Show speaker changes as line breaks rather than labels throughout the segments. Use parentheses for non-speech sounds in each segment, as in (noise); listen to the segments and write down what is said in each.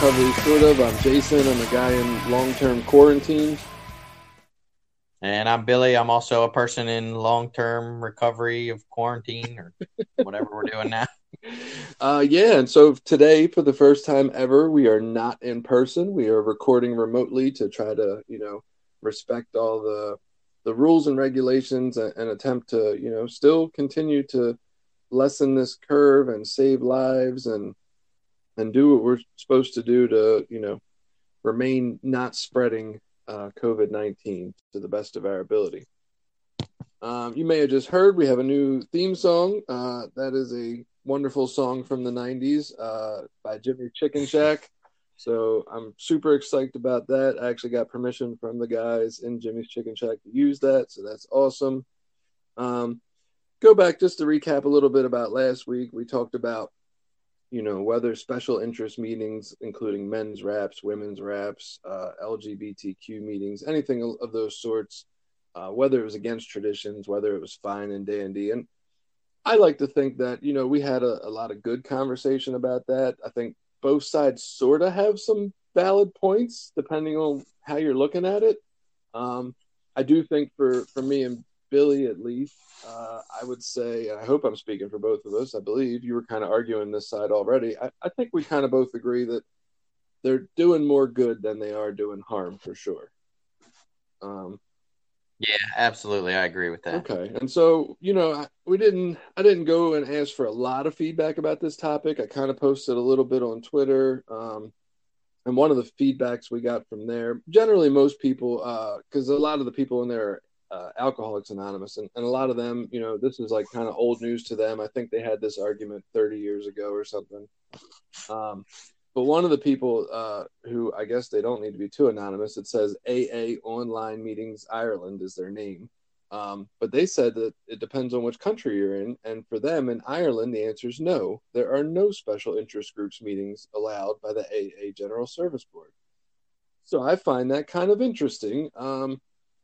Recovery Sort of. I'm Jason. I'm a guy in long-term quarantine.
And I'm Billy. I'm also a person in long term recovery of quarantine or whatever we're doing now. (laughs)
Uh, yeah, and so today, for the first time ever, we are not in person. We are recording remotely to try to, you know, respect all the the rules and regulations and, and attempt to, you know, still continue to lessen this curve and save lives and and do what we're supposed to do to, you know, remain not spreading uh, COVID nineteen to the best of our ability. Um, you may have just heard we have a new theme song. Uh, that is a wonderful song from the 90s uh, by Jimmie Chicken Shack. So I'm super excited about that. I actually got permission from the guys in Jimmie's Chicken Shack to use that. So that's awesome. Um, go back just to recap a little bit about last week. We talked about, you know, whether special interest meetings, including men's raps, women's raps, uh, LGBTQ meetings, anything of- those sorts, uh, whether it was against traditions, whether it was fine and dandy. And I like to think that, you know, we had a, a lot of good conversation about that. I think both sides sort of have some valid points depending on how you're looking at it. Um, I do think for, for me and Billy, at least, uh, I would say, and I hope I'm speaking for both of us. I believe you were kind of arguing this side already. I, I think we kind of both agree that they're doing more good than they are doing harm for sure. Um,
Yeah, absolutely. I agree with that.
Okay, and so you know, we didn't. I didn't go and ask for a lot of feedback about this topic. I kind of posted a little bit on Twitter, um, and one of the feedbacks we got from there, generally, most people, because a lot of the people in there are uh, Alcoholics Anonymous, and, and a lot of them, you know, this is like kind of old news to them. I think they had this argument 30 years ago or something. Um, but one of the people uh, who I guess they don't need to be too anonymous, it says AA Online Meetings Ireland is their name. Um, but they said that it depends on which country you're in. And for them in Ireland, the answer is no. There are no special interest groups meetings allowed by the AA General Service Board. So I find that kind of interesting. Um,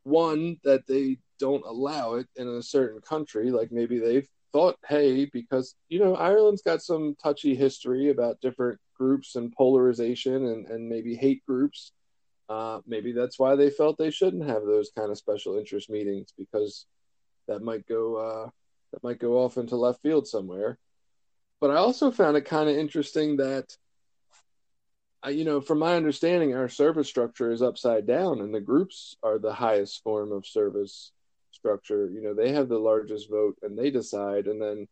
one, that they don't allow it in a certain country, like maybe they've thought, hey, because, you know, Ireland's got some touchy history about different groups and polarization and, and maybe hate groups. Uh, maybe that's why they felt they shouldn't have those kind of special interest meetings because that might go uh, that might go off into left field somewhere. But I also found it kind of interesting that, you know, from my understanding, our service structure is upside down, and the groups are the highest form of service structure. You know, they have the largest vote, and they decide, and then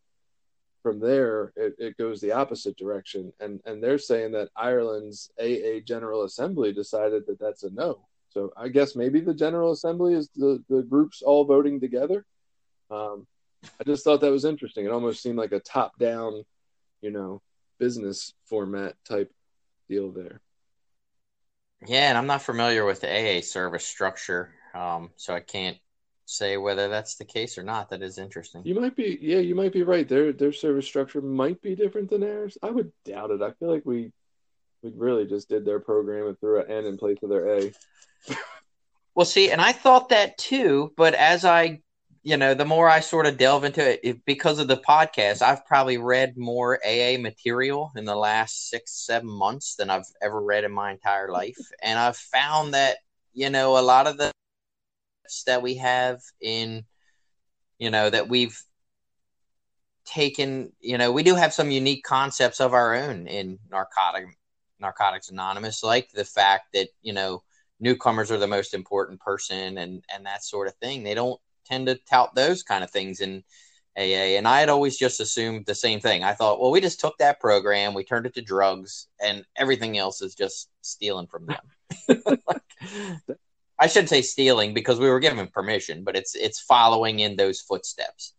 from there it, it goes the opposite direction. And and they're saying that ireland's aa general assembly decided that that's a no. So i guess maybe the general assembly is the the groups all voting together. Um i just thought that was interesting. It almost seemed like a top down you know business format type deal there.
Yeah, and I'm not familiar with the AA service structure, um, so I can't say whether that's the case or not. That is interesting.
you might be yeah you might be right. Their their service structure might be different than ours. I would doubt it. I feel like we we really just did their program and threw an n in place of their a.
Well, see, and I thought that too, but as I, you know, the more I sort of delve into it, it because of the podcast, I've probably read more AA material in the last six, seven months than I've ever read in my entire life. (laughs) And I've found that, you know, a lot of the that we have in, you know, that we've
taken, you know, we do have some unique concepts of our own in narcotic Narcotics Anonymous, like the fact that you know newcomers are the most important person and and that sort of thing. They don't tend to tout those kind of things in AA. And I had always just assumed the same thing. I thought, well, we just took that program, we turned it to drugs, and everything else is just stealing from them. (laughs) like, I shouldn't say stealing because we were given permission, but it's it's following in those footsteps.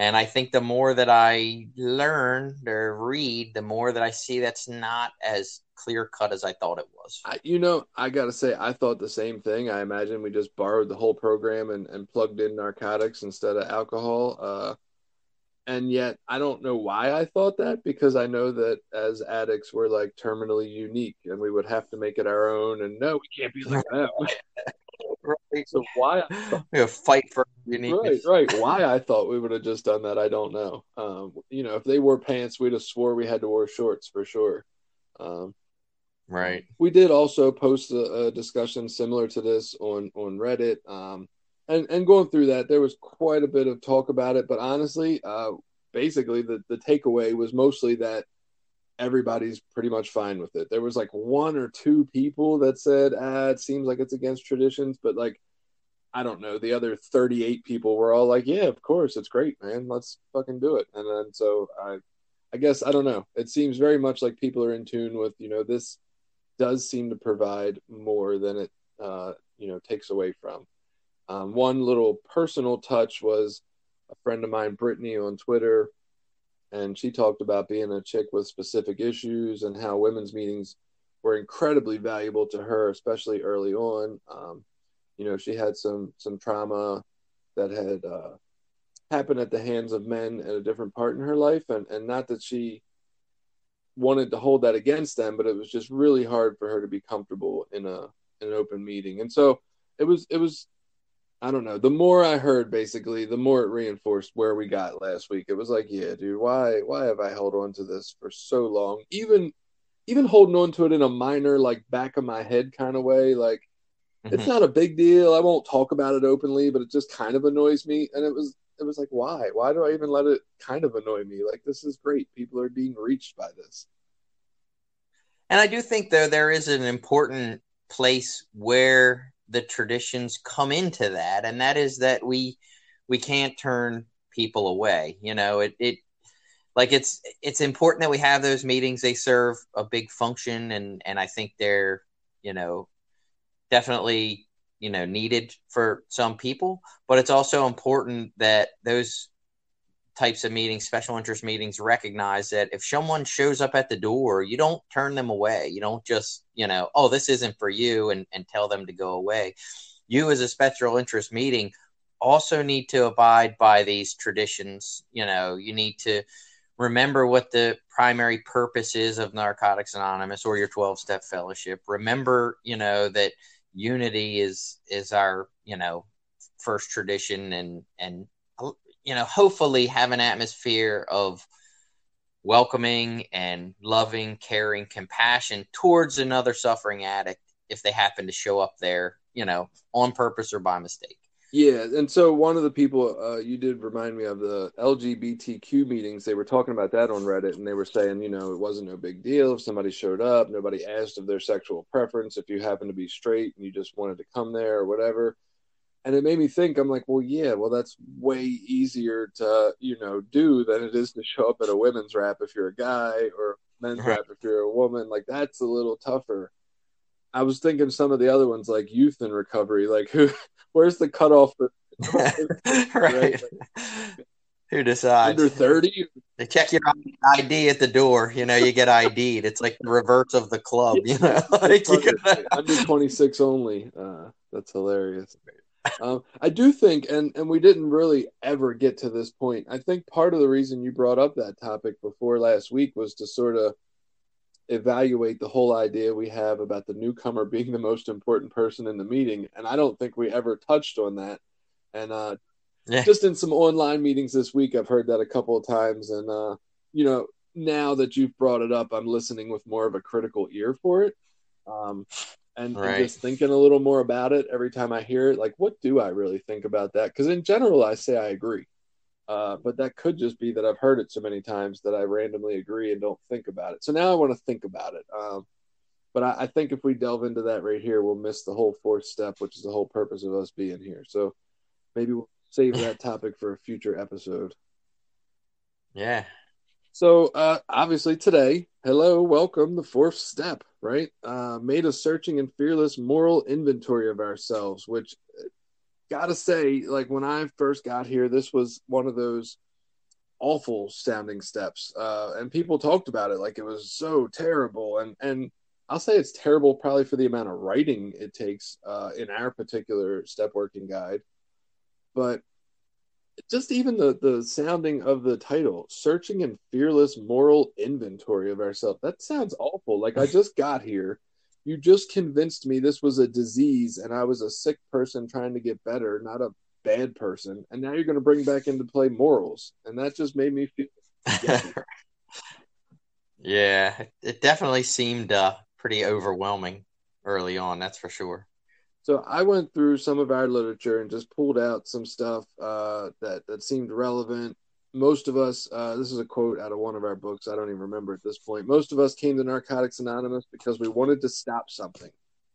And I think the more that I learn or read, the more that I see that's not as clear cut as I thought it was.
I, you know, I got to say, I thought the same thing. I imagine we just borrowed the whole program and, and plugged in narcotics instead of alcohol. Uh, and yet, I don't know why I thought that because I know that as addicts, we're like terminally unique and we would have to make it our own. And no, we can't be like (laughs) them.
Right.
So why? (laughs)
we fight for uniqueness.
Right, right. Why I thought we would have just done that, I don't know. Um, you know, if they wore pants, we'd have swore we had to wear shorts for sure. Um,
right.
We did also post a, a, discussion similar to this on on Reddit. Um, and and going through that, there was quite a bit of talk about it. But honestly, uh, basically, the the takeaway was mostly that everybody's pretty much fine with it. There was like one or two people that said, ah, it seems like it's against traditions, but like, I don't know. The other 38 people were all like, yeah, of course, it's great, man. Let's fucking do it. And then so I, I guess, I don't know. It seems very much like people are in tune with, you know, this does seem to provide more than it, uh, you know, takes away from. Um, one little personal touch was a friend of mine, Brittany, on Twitter and she talked about being a chick with specific issues and how women's meetings were incredibly valuable to her, especially early on. Um, you know, she had some some trauma that had uh, happened at the hands of men at a different part in her life, and and not that she wanted to hold that against them, but it was just really hard for her to be comfortable in a in an open meeting, and so it was it was I don't know. The more I heard, basically, the more it reinforced where we got last week. It was like, yeah, dude, why why have I held on to this for so long? Even even holding on to it in a minor, like back of my head kind of way. Like mm-hmm. it's not a big deal. I won't talk about it openly, but it just kind of annoys me. And it was it was like, why? Why do I even let it kind of annoy me? Like this is great. People are being reached by this.
And I do think though there is an important place where the traditions come into that, and that is that we we can't turn people away. You know, it it like it's it's important that we have those meetings. They serve a big function, and and I think they're you know definitely you know needed for some people. But it's also important that those types of meetings, special interest meetings, recognize that if someone shows up at the door, you don't turn them away. You don't just, you know, oh, this isn't for you and, and tell them to go away. You, as a special interest meeting, also need to abide by these traditions. You know, you need to remember what the primary purpose is of Narcotics Anonymous or your 12 step fellowship. Remember, you know, that unity is is our, you know, first tradition and and you know, hopefully have an atmosphere of welcoming and loving, caring, compassion towards another suffering addict if they happen to show up there, you know, on purpose or by mistake.
Yeah, and so one of the people uh, you did remind me of the LGBTQ meetings. They were talking about that on Reddit, and they were saying, you know, it wasn't no big deal if somebody showed up. Nobody asked of their sexual preference. If you happen to be straight and you just wanted to come there or whatever, and it made me think i'm like well yeah well that's way easier to you know do than it is to show up at a women's rap if you're a guy or men's rap if you're a woman. Like that's a little tougher. I was thinking some of the other ones like youth and recovery like who (laughs) where's the cutoff for (laughs)
right, right? who decides?
Under 30
they check your id at the door you know you get id'd it's like the reverse of the club you know? (laughs) Like
you under 26 only. Uh that's hilarious um, I do think, and and we didn't really ever get to this point. I think part of the reason you brought up that topic before last week was to sort of evaluate the whole idea we have about the newcomer being the most important person in the meeting, and I don't think we ever touched on that. And uh, yeah. just in some online meetings this week, I've heard that a couple of times, and uh, you know, now that you've brought it up, I'm listening with more of a critical ear for it. Um, and, right. and, just thinking a little more about it every time I hear it. Like, what do I really think about that? Because in general, I say I agree. Uh, but that could just be that I've heard it so many times that I randomly agree and don't think about it. So now I want to think about it. Um, but I, I think if we delve into that right here, we'll miss the whole fourth step, which is the whole purpose of us being here. So maybe we'll save that (laughs) topic for a future episode.
Yeah.
So uh, obviously today, hello, welcome, the fourth step, right? Uh, made a searching and fearless moral inventory of ourselves, which uh, gotta say, like when I first got here, this was one of those awful sounding steps. Uh, and people talked about it like it was so terrible. And and I'll say it's terrible probably for the amount of writing it takes uh, in our particular step working guide. But just even the the sounding of the title searching and fearless moral inventory of ourselves that sounds awful like i just got here you just convinced me this was a disease and i was a sick person trying to get better not a bad person and now you're going to bring back into play morals and that just made me feel (laughs)
yeah, it definitely seemed uh, pretty overwhelming early on. That's for sure.
So I went through some of our literature and just pulled out some stuff uh, that that seemed relevant. Most of us, uh, this is a quote out of one of our books. I don't even remember at this point. Most of us came to Narcotics Anonymous because we wanted to stop something,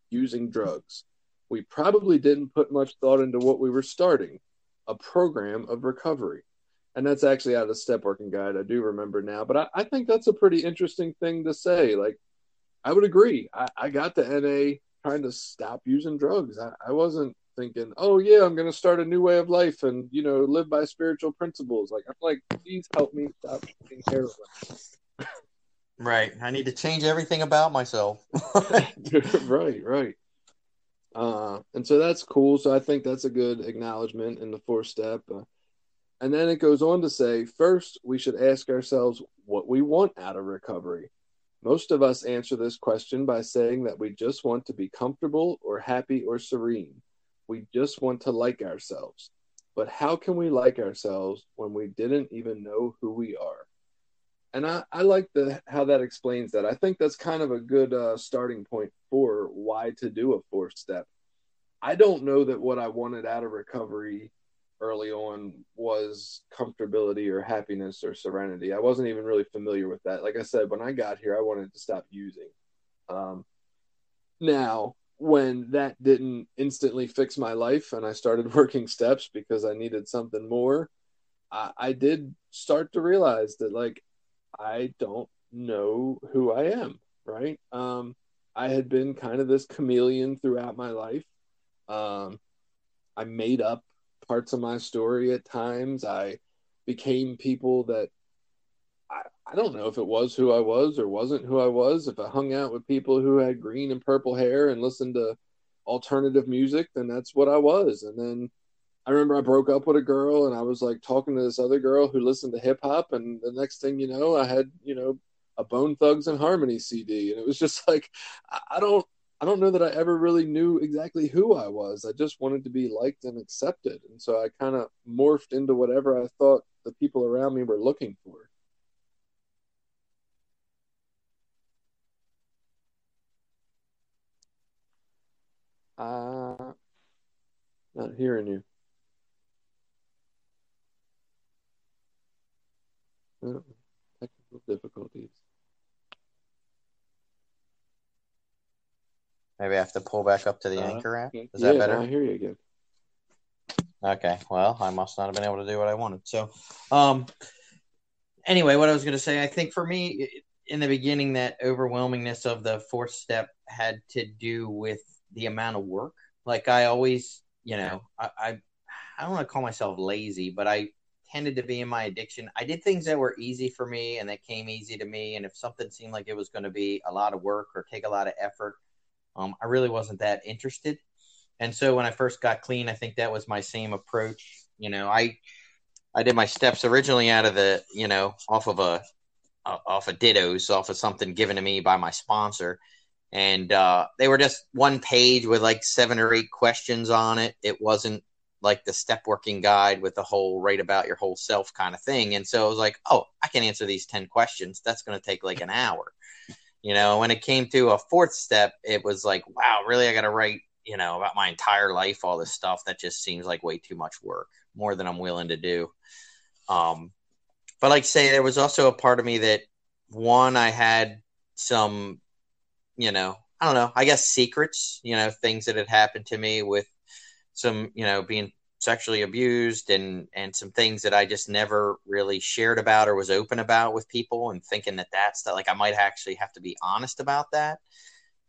using drugs. We probably didn't put much thought into what we were starting, a program of recovery. And that's actually out of the step working guide. I do remember now, but I, I think that's a pretty interesting thing to say. Like, I would agree. I, I got the NA trying to stop using drugs. I, I wasn't thinking, oh yeah, I'm gonna start a new way of life and you know live by spiritual principles. Like I'm like, please help me stop using heroin.
Right. I need to change everything about myself. (laughs) (laughs)
right, right. Uh, and so that's cool. So I think that's a good acknowledgement in the fourth step. Uh, and then it goes on to say, first, we should ask ourselves what we want out of recovery. Most of us answer this question by saying that we just want to be comfortable or happy or serene. We just want to like ourselves. But how can we like ourselves when we didn't even know who we are? And I, I like the how that explains that. I think that's kind of a good uh, starting point for why to do a fourth step. I don't know that what I wanted out of recovery early on was comfortability or happiness or serenity. I wasn't even really familiar with that. Like I said, when I got here, I wanted to stop using. Um, now, when that didn't instantly fix my life and I started (laughs) working steps because I needed something more, I, I did start to realize that, like, I don't know who I am, right? Um, I had been kind of this chameleon throughout my life. Um, I made up parts of my story at times. I became people that I, I don't know if it was who I was or wasn't who I was. If I hung out with people who had green and purple hair and listened to alternative music, then that's what I was. And then I remember I broke up with a girl and I was like talking to this other girl who listened to hip hop. And the next thing you know, I had, you know, a Bone Thugs-n-Harmony CD. And it was just (laughs) like, I, I don't, I don't know that I ever really knew exactly who I was. I just wanted to be liked and accepted. And so I kind of morphed into whatever I thought the people around me were looking for. Uh, not hearing you. Oh, technical difficulties.
Maybe I have to pull back up to the
Uh,
anchor app. Is that
Yeah,
better?
I hear you again.
Okay. Well, I must not have been able to do what I wanted. So, um, anyway, what I was going to say, I think for me in the beginning, that overwhelmingness of the fourth step had to do with the amount of work. Like I always, you know, I, I, I don't want to call myself lazy, but I tended to be in my addiction. I did things that were easy for me and that came easy to me. And if something seemed like it was going to be a lot of work or take a lot of effort, um, I really wasn't that interested. And so when I first got clean, I think that was my same approach. You know, I I did my steps originally out of the, you know, off of a off of Dittos, off of something given to me by my sponsor. And uh, they were just one page with like seven or eight questions on it. It wasn't like the step working guide with the whole write about your whole self kind of thing. And so I was like, oh, I can answer these 10 questions. That's going to take like an hour. You know, when it came to a fourth step, it was like, wow, really? I got to write, you know, about my entire life, all this stuff. That just seems like way too much work, more than I'm willing to do. Um, but like say, there was also a part of me that one I had some, you know, I don't know, I guess secrets, you know, things that had happened to me with some, you know, being sexually abused and and some things that I just never really shared about or was open about with people and thinking that that's that like I might actually have to be honest about that.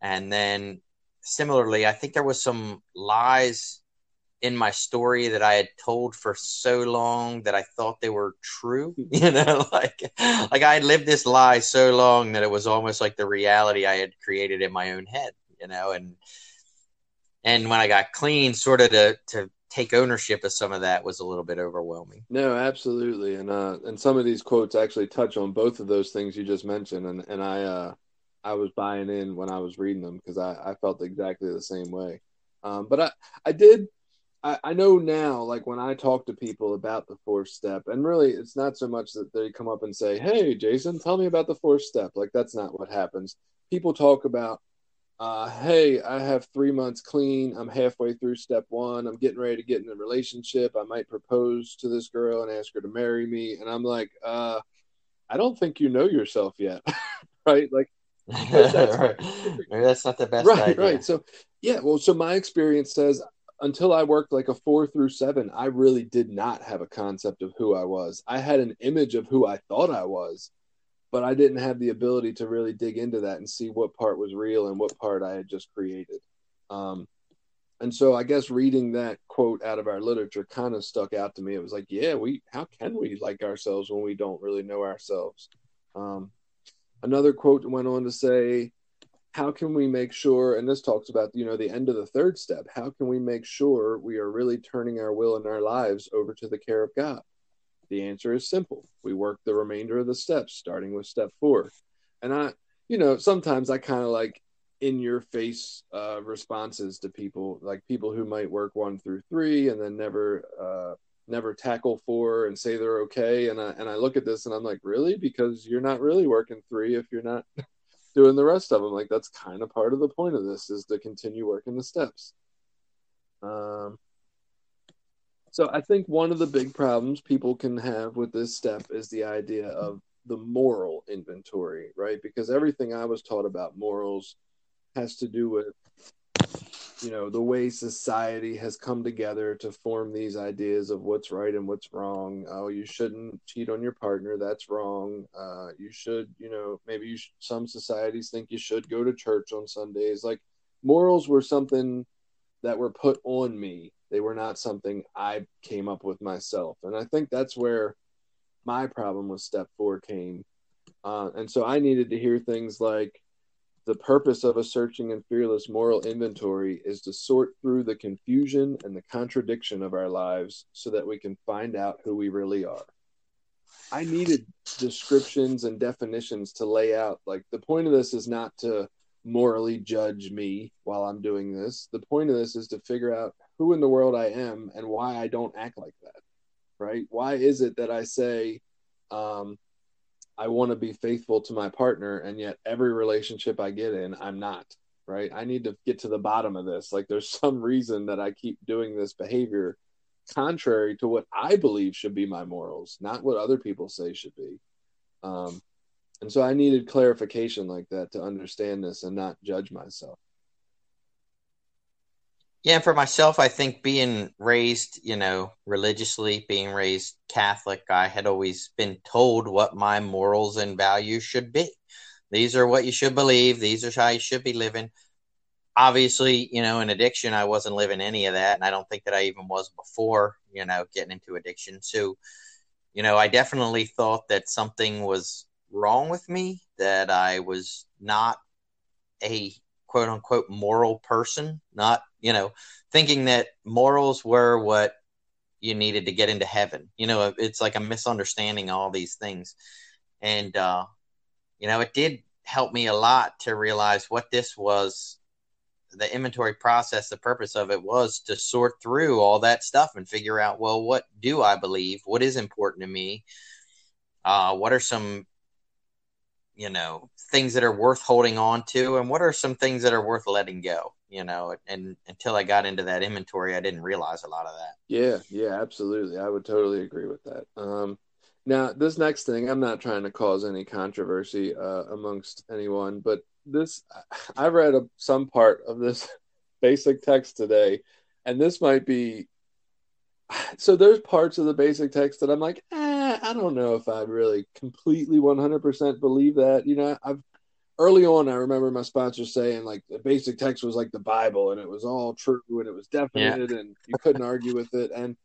And then similarly, I think there was some lies in my story that I had told for so long that I thought they were true. (laughs) You know, like like I had lived this lie so long that it was almost like the reality I had created in my own head. You know, and and when I got clean, sort of to to take ownership of some of that was a little bit overwhelming.
No, absolutely, and uh, and some of these quotes actually touch on both of those things you just mentioned, and and I uh, I was buying in when I was reading them because I, I felt exactly the same way. Um, but I I did I, I know now, like when I talk to people about the fourth step, and really it's not so much that they come up and say, Hey, Jason, tell me about the fourth step. Like that's not what happens. People talk about, uh, Hey, I have three months clean. I'm halfway through step one. I'm getting ready to get in a relationship. I might propose to this girl and ask her to marry me. And I'm like, uh, I don't think you know yourself yet. (laughs) right. Like,
that's, (laughs) right. Maybe that's not the best
right,
idea.
right. So, yeah. Well, so my experience says until I worked like a four through seven, I really did not have a concept of who I was. I had an image of who I thought I was, but I didn't have the ability to really dig into that and see what part was real and what part I had just created. Um, and so I guess reading that quote out of our literature kind of stuck out to me. It was like, yeah, we how can we like ourselves when we don't really know ourselves? Um, another quote went on to say, how can we make sure and this talks about you know the end of the third step how can we make sure we are really turning our will and our lives over to the care of god the answer is simple we work the remainder of the steps starting with step four and i you know sometimes i kind of like in your face uh, responses to people like people who might work one through three and then never uh, never tackle four and say they're okay and I, and I look at this and i'm like really because you're not really working three if you're not (laughs) doing the rest of them. Like that's kind of part of the point of this is to continue working the steps. Um, so I think one of the big problems people can have with this step is the idea of the moral inventory, right? Because everything I was taught about morals has to do with you know the way society has come together to form these ideas of what's right and what's wrong. Oh you shouldn't cheat on your partner. That's wrong. Uh, you should you know maybe you some societies think you should go to church on sundays. Like morals were something that were put on me they were not something i came up with myself and i think that's where my problem with step four came uh, and so i needed to hear things like the purpose of a searching and fearless moral inventory is to sort through the confusion and the contradiction of our lives so that we can find out who we really are. I needed descriptions and definitions to lay out. Like, the point of this is not to morally judge me while I'm doing this. The point of this is to figure out who in the world I am and why I don't act like that. Right? Why is it that I say, um, I want to be faithful to my partner, and yet every relationship I get in, I'm not. Right? I need to get to the bottom of this. Like, there's (laughs) some reason that I keep doing this behavior contrary to what I believe should be my morals, not what other people say should be. Um, and so I needed clarification like that to understand this and not judge myself.
Yeah, for myself, I think being raised, you know, religiously, being raised Catholic, I had always been told what my morals and values should be. These are what you should believe. These are how you should be living. Obviously, you know, in addiction, I wasn't living any of that. And I don't think that I even was before, you know, getting into addiction. So, you know, I definitely thought that something was wrong with me, that I was not a quote unquote moral person, not, you know, thinking that morals were what you needed to get into heaven. You know, it's like a misunderstanding all these things. And, uh, you know, it did help me a lot to realize what this was the inventory process, the purpose of it was to sort through all that stuff and figure out, well, what do I believe? What is important to me? Uh, what are some you know things that are worth holding on to and what are some things that are worth letting go you know? And until i got into that inventory i didn't realize a lot of that.
Yeah yeah absolutely. I would totally agree with that. Um Now, this next thing, I'm not trying to cause any controversy uh, amongst anyone, but this, I read a, some part of this (laughs) basic text today, and this might be. So there's parts of the basic text that I'm like, eh, I don't know if I really completely 100% believe that. You know, I've early on, I remember my sponsor saying like the basic text was like the Bible, and it was all true, and it was definite, and you couldn't argue with it, and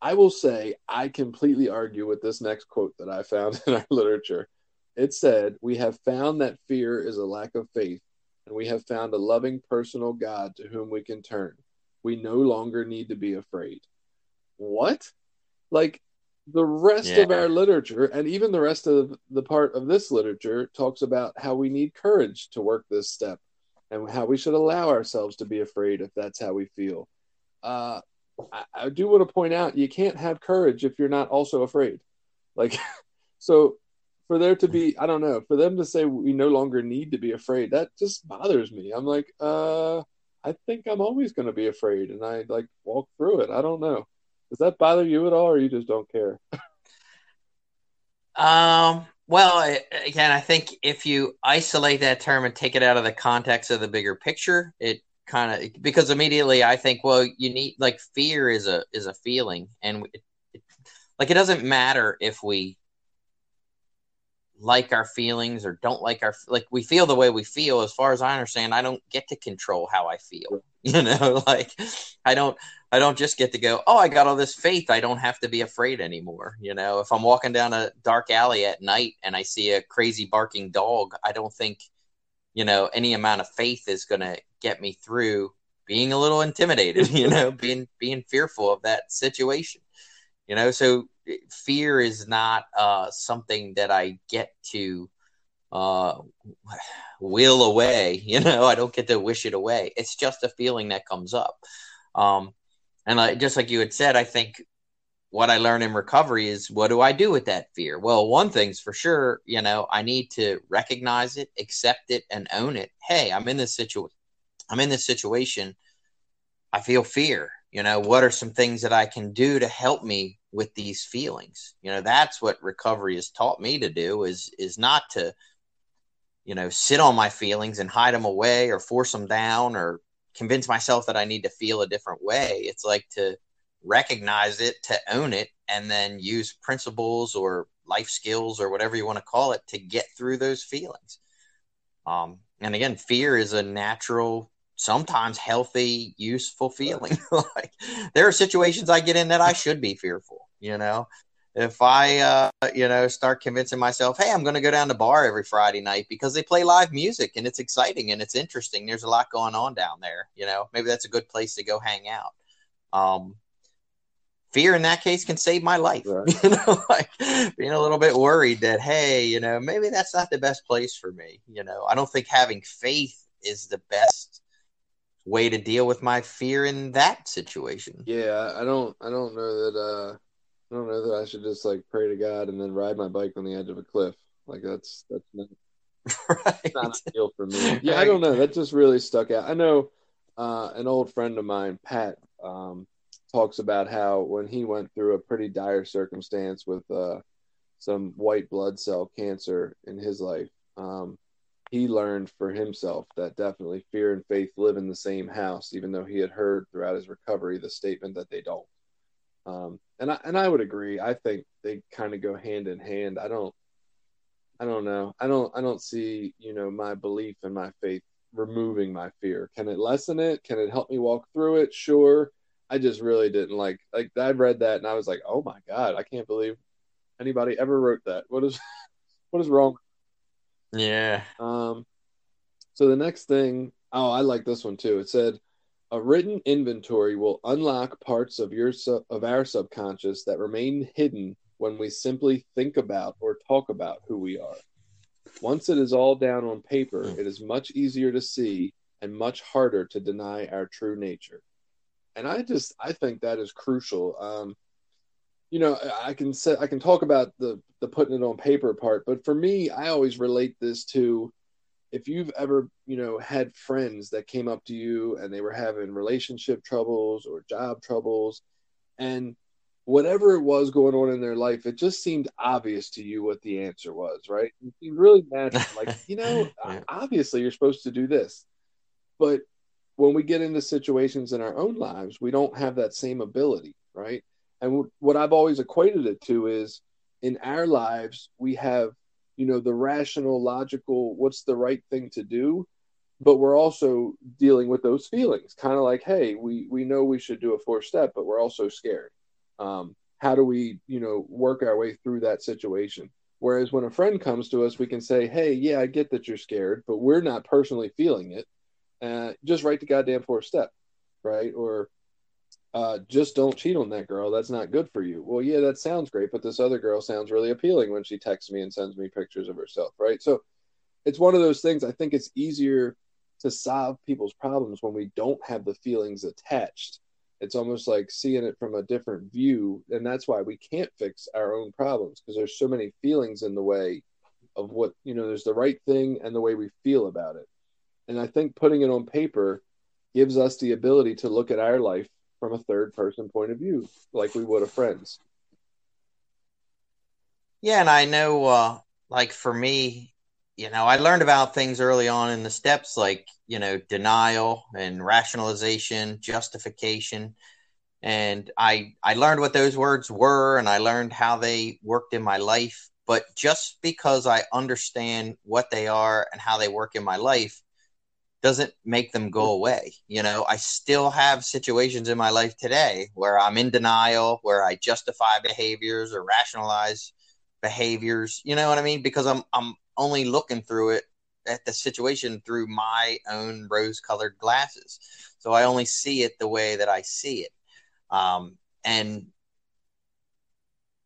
I will say I completely argue with this next quote that I found (laughs) in our literature. It said, We have found that fear is a lack of faith, and we have found a loving personal God to whom we can turn. We no longer need to be afraid. What? Like the rest of our literature, and even the rest of the part of this literature, talks about how we need courage to work this step and how we should allow ourselves to be afraid if that's how we feel. Uh, I, I do want to point out you can't have courage if you're not also afraid. Like, (laughs) so for there to be, I don't know, for them to say we no longer need to be afraid, that just bothers me. I'm like, uh, I think I'm always going to be afraid, and I like walk through it. I don't know. Does that bother you at all, or you just don't care?
Um, well, again, I think if you isolate that term and take it out of the context of the bigger picture, it kind of because immediately I think, well, you need like fear is a is a feeling, and it, it, like it doesn't matter if we like our feelings or don't like our like we feel the way we feel. As far as I understand, I don't get to control how I feel. (laughs) You know, (laughs) like I don't I don't just get to go, oh, I got all this faith. I don't have to be afraid anymore. You know, if I'm walking down a dark alley at night and I see a crazy barking dog, I don't think, you know, any amount of faith is going to get me through being a little intimidated, (laughs) you know, being being fearful of that situation. You know, so fear is not uh, something that I get to uh, will away. (laughs) You know, I don't get to wish it away. It's just a feeling that comes up. Um, and like, just like you had said, I think what I learned in recovery is what do I do with that fear? Well, one thing's for sure, you know, I need to recognize it, accept it, and own it. Hey, I'm in this situation. I'm in this situation. I feel fear. You know, what are some things that I can do to help me with these feelings? You know, that's what recovery has taught me to do is is not to, you know, sit on my feelings and hide them away or force them down or convince myself that I need to feel a different way. It's like to recognize it, to own it, and then use principles or life skills or whatever you want to call it to get through those feelings. Um, and again, fear is a natural, sometimes healthy, useful feeling. (laughs) like there are situations I get in that I should be fearful. You know, if I, uh, you know, start convincing myself, hey, I'm going to go down to bar every Friday night because they play live music and it's exciting and it's interesting. There's a lot going on down there. You know, maybe that's a good place to go hang out. Um, fear in that case can save my life.
Right. (laughs)
You know, like being a little bit worried that, hey, you know, maybe that's not the best place for me. You know, I don't think having faith is the best way to deal with my fear in that situation.
Yeah, I don't. I don't know that. uh I don't know that I should just like pray to God and then ride my bike on the edge of a cliff. Like that's that's not, (laughs)
right.
not ideal for me. (laughs) Yeah, I don't know. That just really stuck out. I know uh, an old friend of mine, Pat, um, talks about how when he went through a pretty dire circumstance with uh, some white blood cell cancer in his life, um, he learned for himself that definitely fear and faith live in the same house, even though he had heard throughout his recovery the statement that they don't. Um, and I and I would agree. I think they kind of go hand in hand. I don't. I don't know. I don't. I don't see. You know, my belief and my faith removing my fear. Can it lessen it? Can it help me walk through it? Sure. I just really didn't like. Like I read that and I was like, oh my god, I can't believe anybody ever wrote that. What is, (laughs) what is wrong?
Yeah.
Um, so the next thing, oh, I like this one too. It said, a written inventory will unlock parts of your of our subconscious that remain hidden when we simply think about or talk about who we are. Once it is all down on paper,
Hmm.
it is much easier to see and much harder to deny our true nature. And I just I think that is crucial. Um, you know, I can say I can talk about the the putting it on paper part, but for me, I always relate this to if you've ever you know had friends that came up to you and they were having relationship troubles or job troubles and whatever it was going on in their life, it just seemed obvious to you what the answer was, right? It seemed really natural. Like, (laughs) you know,
Yeah.
obviously you're supposed to do this. But when we get into situations in our own lives, we don't have that same ability, right? And what I've always equated it to is in our lives, we have, you know, the rational, logical, what's the right thing to do, but we're also dealing with those feelings, kind of like, hey, we we know we should do a four step, but we're also scared. Um, how do we, you know, work our way through that situation? Whereas when a friend comes to us, we can say, hey, yeah, I get that you're scared, but we're not personally feeling it. Uh, just write the goddamn four step, right? Or uh, just don't cheat on that girl. That's not good for you. Well, yeah, that sounds great, but this other girl sounds really appealing when she texts me and sends me pictures of herself, right? So it's one of those things. I think it's easier to solve people's problems when we don't have the feelings attached. It's almost like seeing it from a different view. And that's why we can't fix our own problems because there's so many feelings in the way of what, you know, there's the right thing and the way we feel about it. And I think putting it on paper gives us the ability to look at our life from a third person point of view, like we would a friend's.
Yeah, and I know, uh, like for me, you know, I learned about things early on in the steps, like you know, denial and rationalization, justification, and I I learned what those words were, and I learned how they worked in my life. But just because I understand what they are and how they work in my life doesn't make them go away. You know, I still have situations in my life today where I'm in denial, where I justify behaviors or rationalize behaviors. You know what I mean? Because I'm I'm only looking through it at the situation through my own rose-colored glasses. So I only see it the way that I see it. Um, and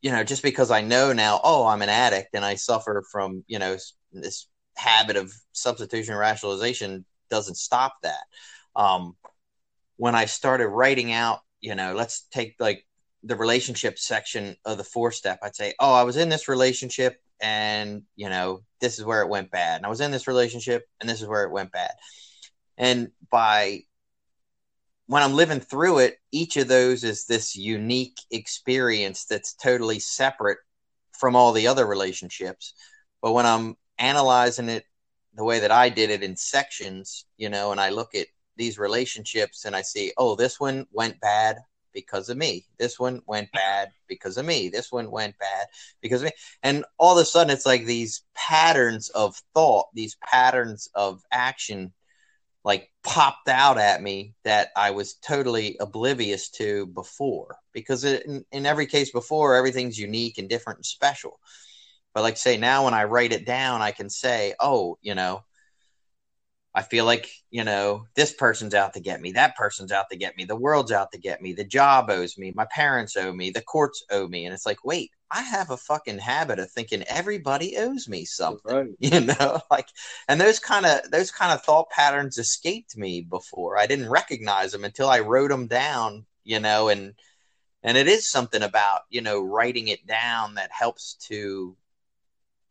you know, just because I know now, oh, I'm an addict and I suffer from you know this habit of substitution rationalization doesn't stop that. Um, when I started writing out, you know, let's take like the relationship section of the four step, I'd say, oh, I was in this relationship and, you know, this is where it went bad. And I was in this relationship and this is where it went bad. And by when I'm living through it, each of those is this unique experience that's totally separate from all the other relationships. But when I'm analyzing it the way that I did it in sections, you know, and I look at these relationships and I see, oh, this one went bad because of me. This one went bad because of me. This one went bad because of me. And all of a sudden, it's like these patterns of thought, these patterns of action, like popped out at me that I was totally oblivious to before. Because in, in every case before, everything's unique and different and special. But like say now when I write it down, I can say, oh, you know, I feel like, you know, this person's out to get me, that person's out to get me, the world's out to get me, the job owes me, my parents owe me, the courts owe me. And it's like, wait, I have a fucking habit of thinking everybody owes me something.
Right. (laughs)
You know, like and those kind of those kind of thought patterns escaped me before. I didn't recognize them until I wrote them down, you know, and and it is something about, you know, writing it down that helps to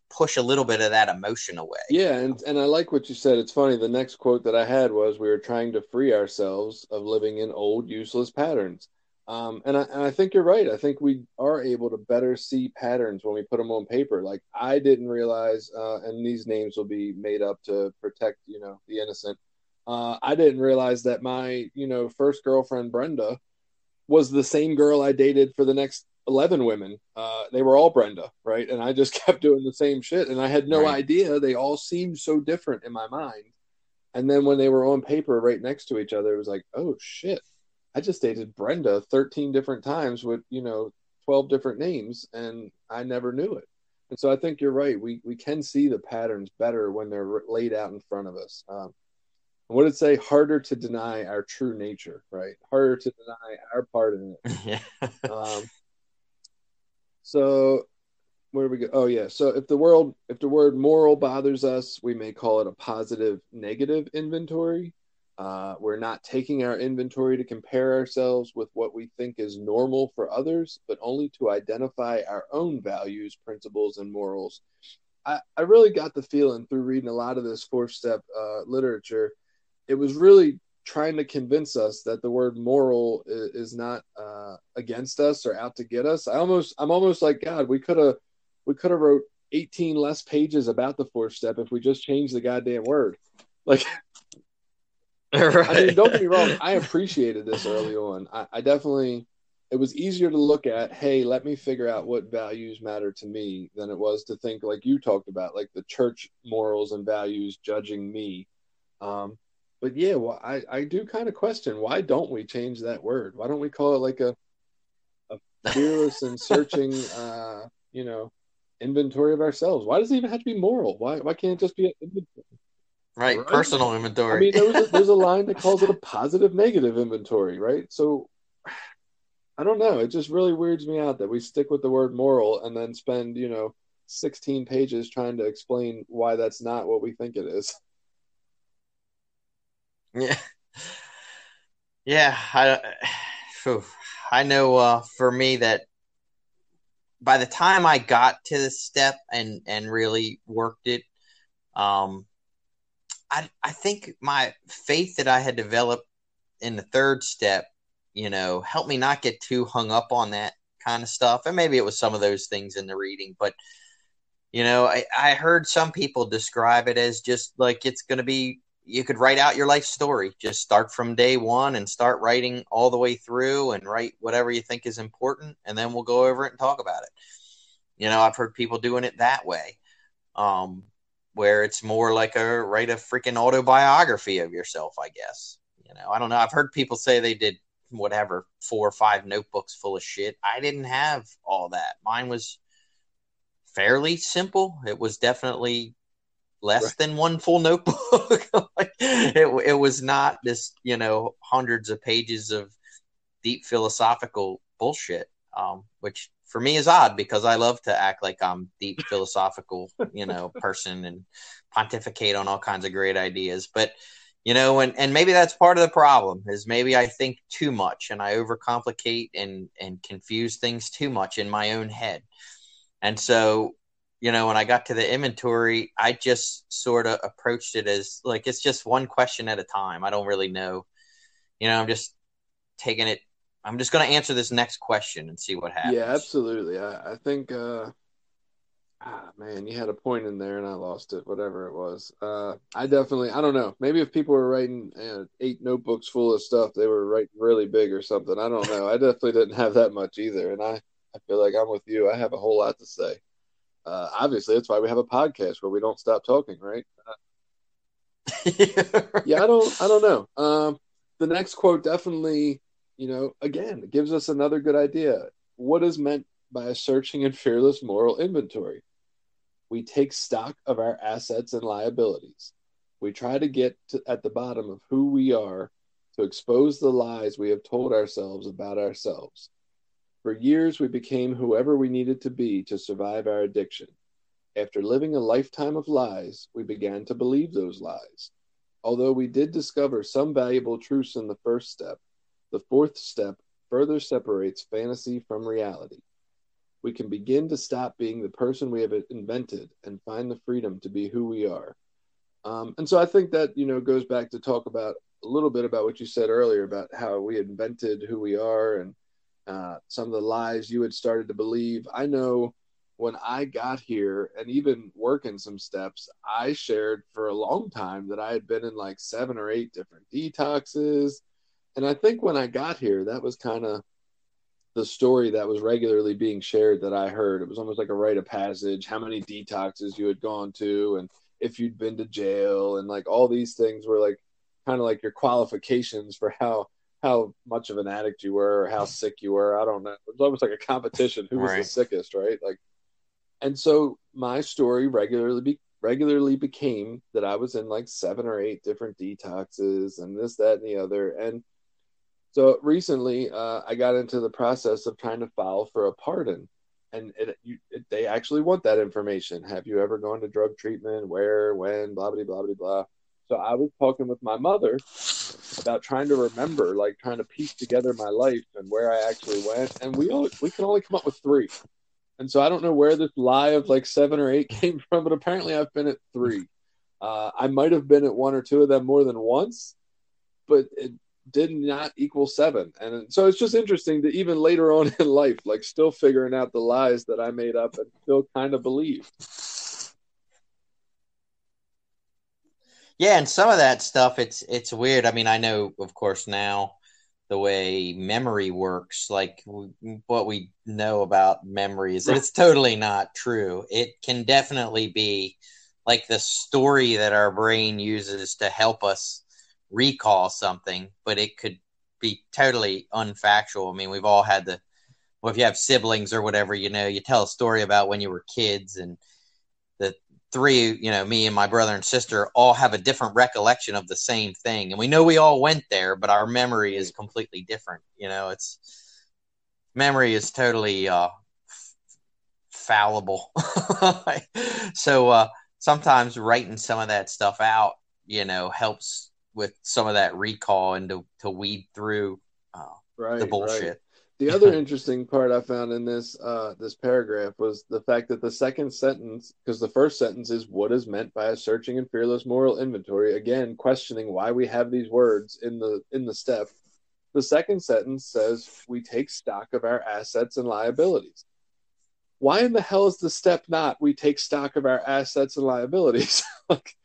push a little bit of that emotion away.
Yeah, and and I like what you said. It's funny. The next quote that I had was, "We were trying to free ourselves of living in old, useless patterns." Um, and I and I think you're right. I think we are able to better see patterns when we put them on paper. Like I didn't realize, uh, and these names will be made up to protect, you know, the innocent. Uh, I didn't realize that my, you know, first girlfriend Brenda was the same girl I dated for the next 11 women. Uh, they were all Brenda, right? And I just (laughs) kept doing the same shit. And I had no
Right.
idea. They all seemed so different in my mind. And then when they were on paper right next to each other, it was like, oh shit, I just dated Brenda 13 different times with, you know, 12 different names and I never knew it. And so I think you're right. We, we can see the patterns better when they're laid out in front of us. Um, what did it say? Harder to deny our true nature, right? Harder to deny our part in it. (laughs)
yeah.
Um, so where do we go? Oh yeah. So if the world, if the word moral bothers us, we may call it a positive negative inventory. Uh, we're not taking our inventory to compare ourselves with what we think is normal for others, but only to identify our own values, principles, and morals. I, I really got the feeling through reading a lot of this fourth step uh, literature, it was really trying to convince us that the word moral is, is not uh, against us or out to get us. I almost, I'm almost like God. We could have, we could have wrote 18 less pages about the fourth step if we just changed the goddamn word. Like, (laughs)
right.
I mean, don't get me wrong. I appreciated this early on. I, I definitely, it was easier to look at, hey, let me figure out what values matter to me than it was to think, like you talked about, like the church morals and values judging me. Um, but yeah, well, I, I do kind of question why don't we change that word? Why don't we call it like a, a fearless and searching, (laughs) uh, you know, inventory of ourselves? Why does it even have to be moral? Why, why can't it just be an inventory?
right.
Right.
Personal inventory.
I mean, there was a, there's a line that calls it a positive negative inventory, right? So I don't know. It just really weirds me out that we stick with the word moral and then spend, you know, 16 pages trying to explain why that's not what we think it is.
Yeah. Yeah, I phew. I know uh for me that by the time I got to this step and and really worked it um I I think my faith that I had developed in the third step, you know, helped me not get too hung up on that kind of stuff. And maybe it was some of those things in the reading, but you know, I, I heard some people describe it as just like it's going to be you could write out your life story. Just start from day one and start writing all the way through and write whatever you think is important, and then we'll go over it and talk about it. You know, I've heard people doing it that way, um, where it's more like a write a freaking autobiography of yourself. I guess. You know, I don't know. I've heard people say they did whatever four or five notebooks full of shit. I didn't have all that. Mine was fairly simple. It was definitely less
Right.
than one full notebook. (laughs) like, it, it was not this, you know, hundreds of pages of deep philosophical bullshit, um, which for me is odd because I love to act like I'm deep philosophical, you know, (laughs) person and pontificate on all kinds of great ideas. But you know, and and maybe that's part of the problem is maybe I think too much and I overcomplicate and and confuse things too much in my own head. And so, you know, when I got to the inventory, I just sort of approached it as like it's just one question at a time. I don't really know. You know, I'm just taking it I'm just going to answer this next question and see what happens.
Yeah, absolutely. I, I think, uh, ah, man, you had a point in there and I lost it, whatever it was. Uh, I definitely, I don't know. Maybe if people were writing uh, eight notebooks full of stuff, they were writing really big or something. I don't know. I definitely didn't have that much either. And I, I feel like I'm with you. I have a whole lot to say. Uh, obviously, that's why we have a podcast where we don't stop talking, right? (laughs) yeah, I don't, I don't know. Um, the next quote definitely, you know, again, it gives us another good idea. What is meant by a searching and fearless moral inventory? We take stock of our assets and liabilities. We try to get to, at the bottom of who we are to expose the lies we have told ourselves about ourselves. For years, we became whoever we needed to be to survive our addiction. After living a lifetime of lies, we began to believe those lies. Although we did discover some valuable truths in the first step, the fourth step further separates fantasy from reality. We can begin to stop being the person we have invented and find the freedom to be who we are. Um, and so I think that, you know, goes back to talk about a little bit about what you said earlier about how we invented who we are and uh, some of the lies you had started to believe. I know when I got here and even working some steps, I shared for a long time that I had been in like seven or eight different detoxes. And I think when I got here, that was kind of the story that was regularly being shared that I heard. It was almost like a rite of passage, how many detoxes you had gone to, and if you'd been to jail, and like all these things were like kind of like your qualifications for how how much of an addict you were or how sick you were. I don't know. It was almost like a competition who was the sickest, right? Like and so my story regularly be, regularly became that I was in like seven or eight different detoxes and this, that, and the other. And so recently, uh, I got into the process of trying to file for a pardon, and it, you, it, they actually want that information. Have you ever gone to drug treatment? Where? When? Blah blah blah blah blah. So I was talking with my mother about trying to remember, like trying to piece together my life and where I actually went, and we all, we can only come up with three. And so I don't know where this lie of like seven or eight (laughs) came from, but apparently I've been at three. Uh, I might have been at one or two of them more than once, but it did not equal seven. And so it's just interesting that even later on (laughs) in life, like still figuring out the lies that I made up and still kind of believe.
Yeah, and some of that stuff it's it's weird. I mean, I know of course now the way memory works, like w- what we know about memory is that it's totally not true. It can definitely be like the story that our brain uses to help us recall something, but it could be totally unfactual. I mean, we've all had the well, if you have siblings or whatever, you know, you tell a story about when you were kids and three, you know, me and my brother and sister all have a different recollection of the same thing. And we know we all went there, but our memory is completely different. You know, it's memory is totally uh fallible. (laughs) so uh sometimes writing some of that stuff out, you know, helps with some of that recall and to, to weed through uh,
Right.
the
right. The other interesting part I found in this uh, this paragraph was the fact that the second sentence, because the first sentence is what is meant by a searching and fearless moral inventory. Again, questioning why we have these words in the in the step. The second sentence says we take stock of our assets and liabilities. Why in the hell is the step not we take stock of our assets and liabilities? (laughs) like,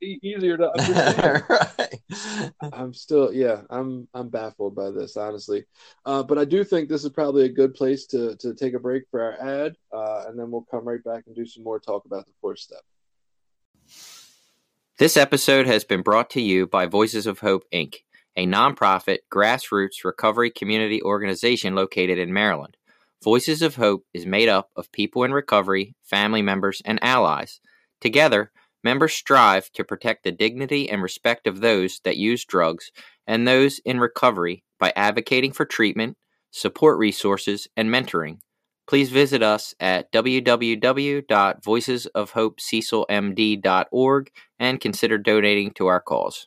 easier to understand. (laughs)
right.
I'm still, yeah, I'm I'm baffled by this, honestly. Uh, but I do think this is probably a good place to to take a break for our ad, uh, and then we'll come right back and do some more talk about the fourth step.
This episode has been brought to you by Voices of Hope, Inc., a nonprofit grassroots recovery community organization located in Maryland. Voices of Hope is made up of people in recovery, family members, and allies. Together, members strive to protect the dignity and respect of those that use drugs and those in recovery by advocating for treatment, support resources, and mentoring. Please visit us at www.voicesofhopececilmd.org and consider donating to our cause.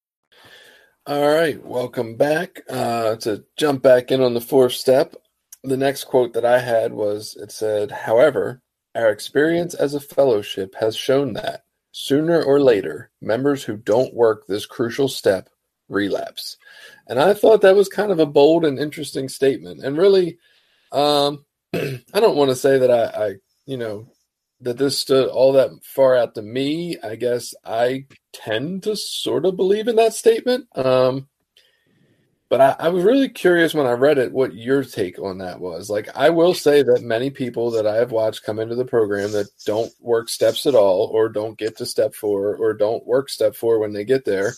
All right, welcome back. Uh, to jump back in on the fourth step, the next quote that I had was it said, However, our experience as a fellowship has shown that sooner or later, members who don't work this crucial step relapse. And I thought that was kind of a bold and interesting statement. And really, um, (clears throat) I don't want to say that I, I, you know, that this stood all that far out to me. I guess I tend to sort of believe in that statement. Um, but I, I was really curious when I read it what your take on that was. Like, I will say that many people that I have watched come into the program that don't work steps at all, or don't get to step four, or don't work step four when they get there,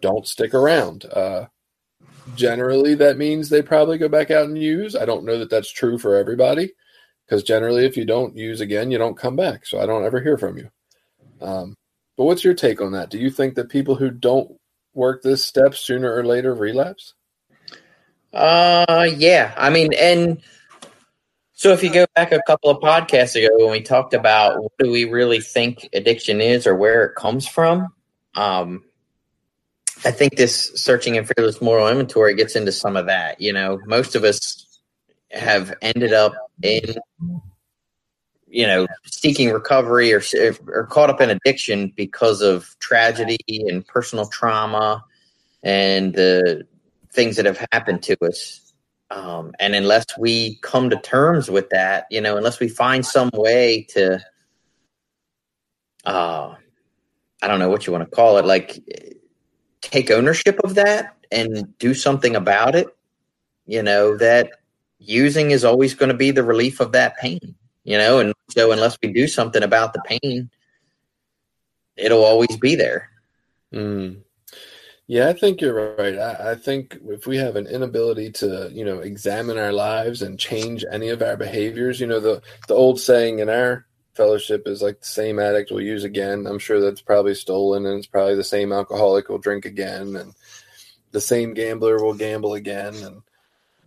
don't stick around. Uh, generally, that means they probably go back out and use. I don't know that that's true for everybody because generally, if you don't use again, you don't come back. So I don't ever hear from you. Um, but what's your take on that? Do you think that people who don't work this step sooner or later relapse?
Uh, yeah. I mean, and so if you go back a couple of podcasts ago when we talked about what do we really think addiction is or where it comes from, um, I think this searching and fearless moral inventory gets into some of that. You know, most of us have ended up in, you know, seeking recovery or or caught up in addiction because of tragedy and personal trauma and the things that have happened to us. Um, and unless we come to terms with that, you know, unless we find some way to, uh, I don't know what you want to call it, like take ownership of that and do something about it, you know, that using is always going to be the relief of that pain, you know, and so unless we do something about the pain, it'll always be there.
Mm. Yeah, I think you're right. I, I, think if we have an inability to, you know, examine our lives and change any of our behaviors, you know, the the old saying in our fellowship is like the same addict will use again. I'm sure that's probably stolen, and it's probably the same alcoholic will drink again. And the same gambler will gamble again. And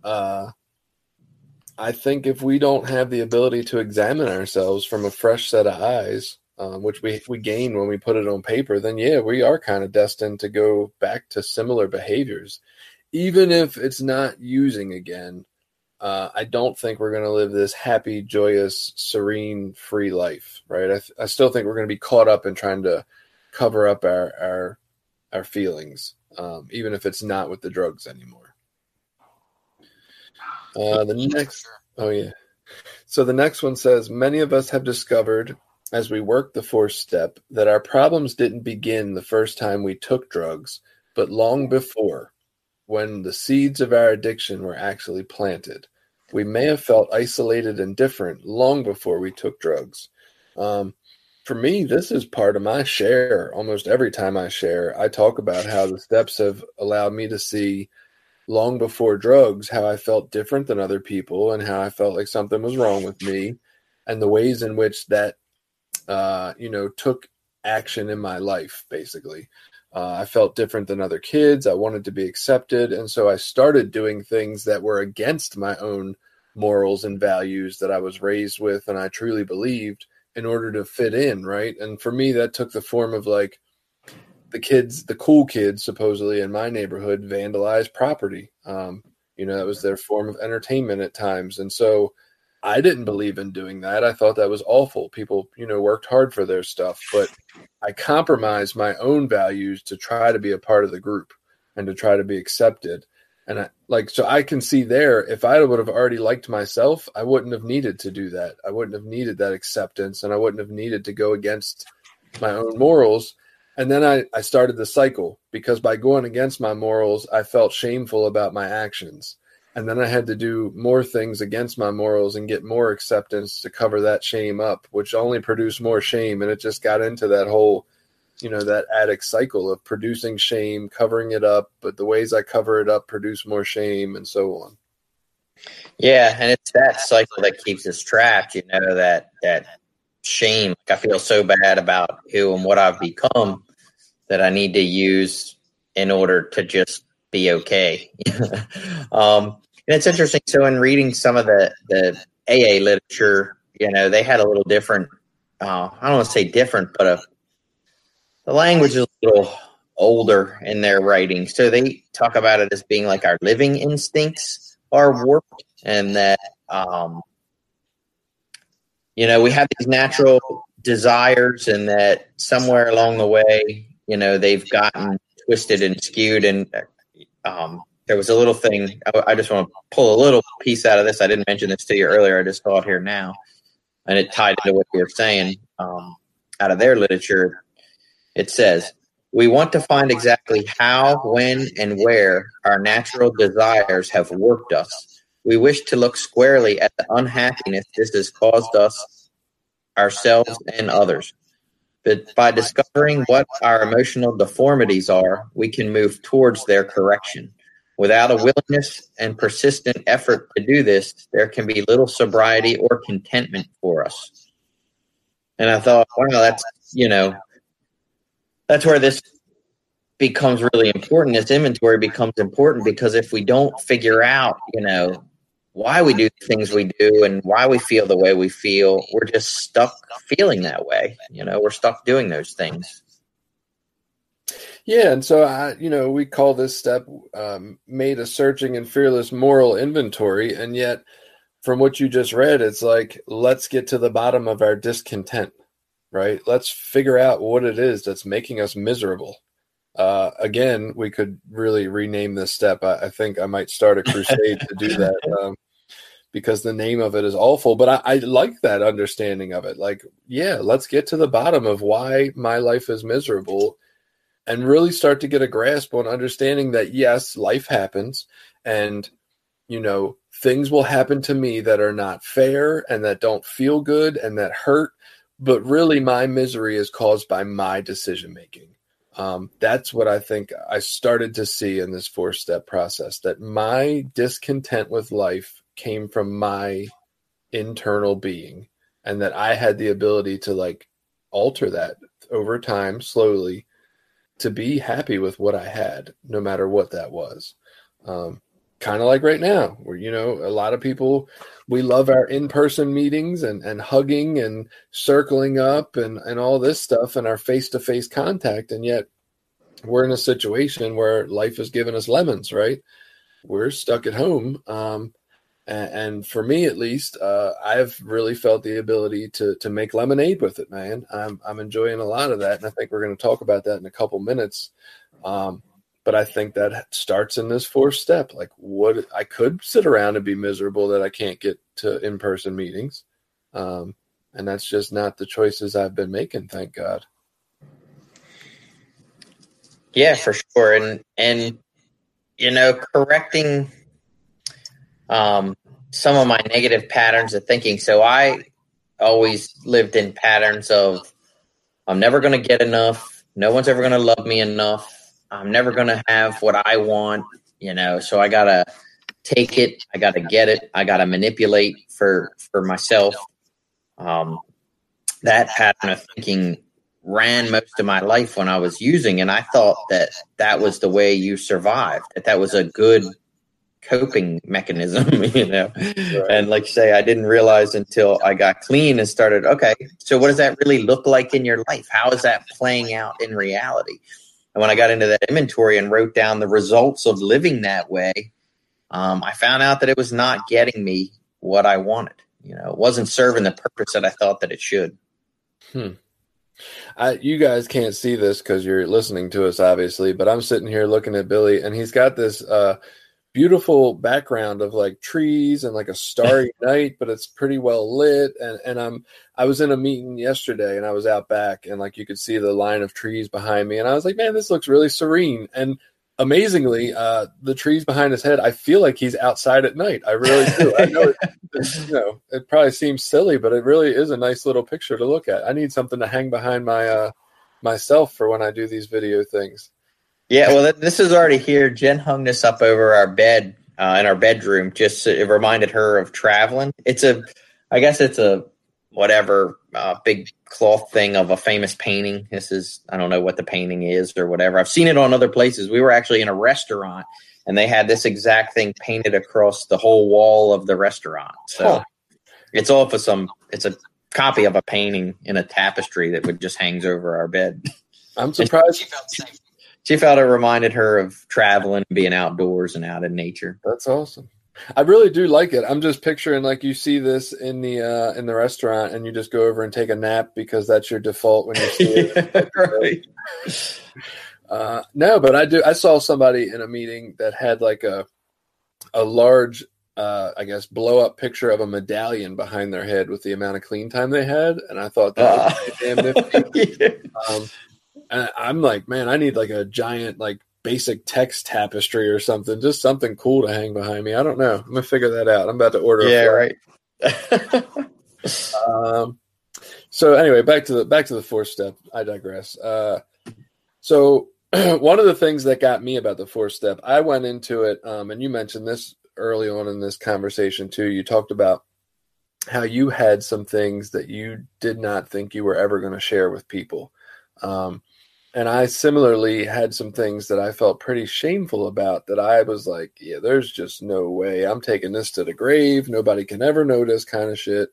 uh, I think if we don't have the ability to examine ourselves from a fresh set of eyes, um, which we we gain when we put it on paper, then yeah, we are kind of destined to go back to similar behaviors, even if it's not using again. Uh, I don't think we're going to live this happy, joyous, serene, free life, right? I, th- I still think we're going to be caught up in trying to cover up our our our feelings, um, even if it's not with the drugs anymore. Uh, the next, oh yeah. So the next one says many of us have discovered as we work the fourth step that our problems didn't begin the first time we took drugs, but long before, when the seeds of our addiction were actually planted. We may have felt isolated and different long before we took drugs. Um, for me, this is part of my share. Almost every time I share, I talk about how the steps have allowed me to see long before drugs how I felt different than other people and how I felt like something was wrong with me and the ways in which that uh, you know took action in my life basically. Uh, I felt different than other kids. I wanted to be accepted. And so I started doing things that were against my own morals and values that I was raised with and I truly believed in order to fit in. Right. And for me, that took the form of like the kids, the cool kids, supposedly in my neighborhood, vandalized property. Um, you know, that was their form of entertainment at times. And so I didn't believe in doing that. I thought that was awful. People, you know, worked hard for their stuff, but I compromised my own values to try to be a part of the group and to try to be accepted. And I like so I can see there if I would have already liked myself, I wouldn't have needed to do that. I wouldn't have needed that acceptance and I wouldn't have needed to go against my own morals. And then I, I started the cycle because by going against my morals, I felt shameful about my actions and then I had to do more things against my morals and get more acceptance to cover that shame up, which only produced more shame. And it just got into that whole, you know, that addict cycle of producing shame, covering it up, but the ways I cover it up produce more shame and so on.
Yeah, and it's that cycle that keeps us trapped, you know, that that shame. Like I feel so bad about who and what I've become that I need to use in order to just be okay. (laughs) um, and it's interesting. So, in reading some of the the AA literature, you know, they had a little different. Uh, I don't want to say different, but a, the language is a little older in their writing. So they talk about it as being like our living instincts are warped, and that um, you know we have these natural desires, and that somewhere along the way, you know, they've gotten twisted and skewed, and um, there was a little thing. I, I, just want to pull a little piece out of this. I didn't mention this to you earlier. I just saw it here now, and it tied into what you were saying. Um, out of their literature, it says we want to find exactly how, when, and where our natural desires have worked us. We wish to look squarely at the unhappiness this has caused us, ourselves, and others. But by discovering what our emotional deformities are, we can move towards their correction. Without a willingness and persistent effort to do this, there can be little sobriety or contentment for us. And I thought, wow, that's, you know, that's where this becomes really important. This inventory becomes important because if we don't figure out, you know, why we do the things we do and why we feel the way we feel, we're just stuck feeling that way. You know, we're stuck doing those things.
Yeah, and so I, you know, we call this step um, made a searching and fearless moral inventory, and yet, from what you just read, it's like let's get to the bottom of our discontent, right? Let's figure out what it is that's making us miserable. Uh, again, we could really rename this step. I, I think I might start a crusade to do that (laughs) um, because the name of it is awful. But I, I like that understanding of it. Like, yeah, let's get to the bottom of why my life is miserable and really start to get a grasp on understanding that yes, life happens and you know, things will happen to me that are not fair and that don't feel good and that hurt, but really my misery is caused by my decision making. Um, that's what I think I started to see in this four step process that my discontent with life came from my internal being and that I had the ability to like alter that over time slowly to be happy with what I had, no matter what that was. Um, kind of like right now, where you know a lot of people we love our in-person meetings and and hugging and circling up and and all this stuff and our face-to-face contact, and yet we're in a situation where life has given us lemons, right? We're stuck at home. Um, and, for me, at least, uh, I've really felt the ability to to make lemonade with it, man. I'm I'm enjoying a lot of that, and I think we're going to talk about that in a couple minutes. Um, but I think that starts in this fourth step. Like, what I could sit around and be miserable that I can't get to in person meetings, um, and that's just not the choices I've been making. Thank God.
Yeah, for sure. And and you know, correcting um some of my negative patterns of thinking. So I always lived in patterns of I'm never going to get enough. No one's ever going to love me enough. I'm never going to have what I want, you know. So I got to take it, I got to get it, I got to manipulate for for myself. Um that pattern of thinking ran most of my life when I was using, and I thought that that was the way you survived. That that was a good coping mechanism, (laughs) you know. Right. And like you say, I didn't realize until I got clean and started. Okay, so what does that really look like in your life? How is that playing out in reality? And when I got into that inventory and wrote down the results of living that way, um, I found out that it was not getting me what I wanted. You know, it wasn't serving the purpose that I thought that it should.
Hmm. I, you guys can't see this because you're listening to us, obviously, but I'm sitting here looking at Billy, and he's got this uh, beautiful background of like trees and like a starry (laughs) night, but it's pretty well lit. And and I'm I was in a meeting yesterday, and I was out back, and like you could see the line of trees behind me, and I was like, man, this looks really serene. And amazingly, uh, the trees behind his head, I feel like he's outside at night. I really do. I know, it, (laughs) you know, it probably seems silly, but it really is a nice little picture to look at. I need something to hang behind my uh, myself for when I do these video things.
Yeah, well, this is already here. Jen hung this up over our bed uh, in our bedroom. Just so it reminded her of traveling. It's a, I guess it's a whatever uh, big cloth thing of a famous painting. This is I don't know what the painting is or whatever. I've seen it on other places. We were actually in a restaurant and they had this exact thing painted across the whole wall of the restaurant. So huh. it's off of some. It's a copy of a painting in a tapestry that would just hangs over our bed.
I'm surprised.
She felt, it reminded her of traveling, and being outdoors and out in nature.
That's awesome. I really do like it. I'm just picturing like you see this in the uh, in the restaurant, and you just go over and take a nap because that's your default when you see it. (laughs) right. Uh, no, but I do. I saw somebody in a meeting that had like a a large, uh, I guess, blow up picture of a medallion behind their head with the amount of clean time they had, and I thought that was uh, damn nifty. yeah. (laughs) um, and I'm like, man, I need like a giant like basic text tapestry or something, just something cool to hang behind me. I don't know. I'm gonna figure that out. I'm about to order.
Yeah, right. (laughs)
um, so anyway, back to the back to the fourth step. I digress. Uh, so (clears throat) one of the things that got me about the fourth step, I went into it, um, and you mentioned this early on in this conversation too. You talked about how you had some things that you did not think you were ever going to share with people. Um, and I similarly had some things that I felt pretty shameful about that I was like, yeah, there's just no way I'm taking this to the grave. Nobody can ever notice kind of shit.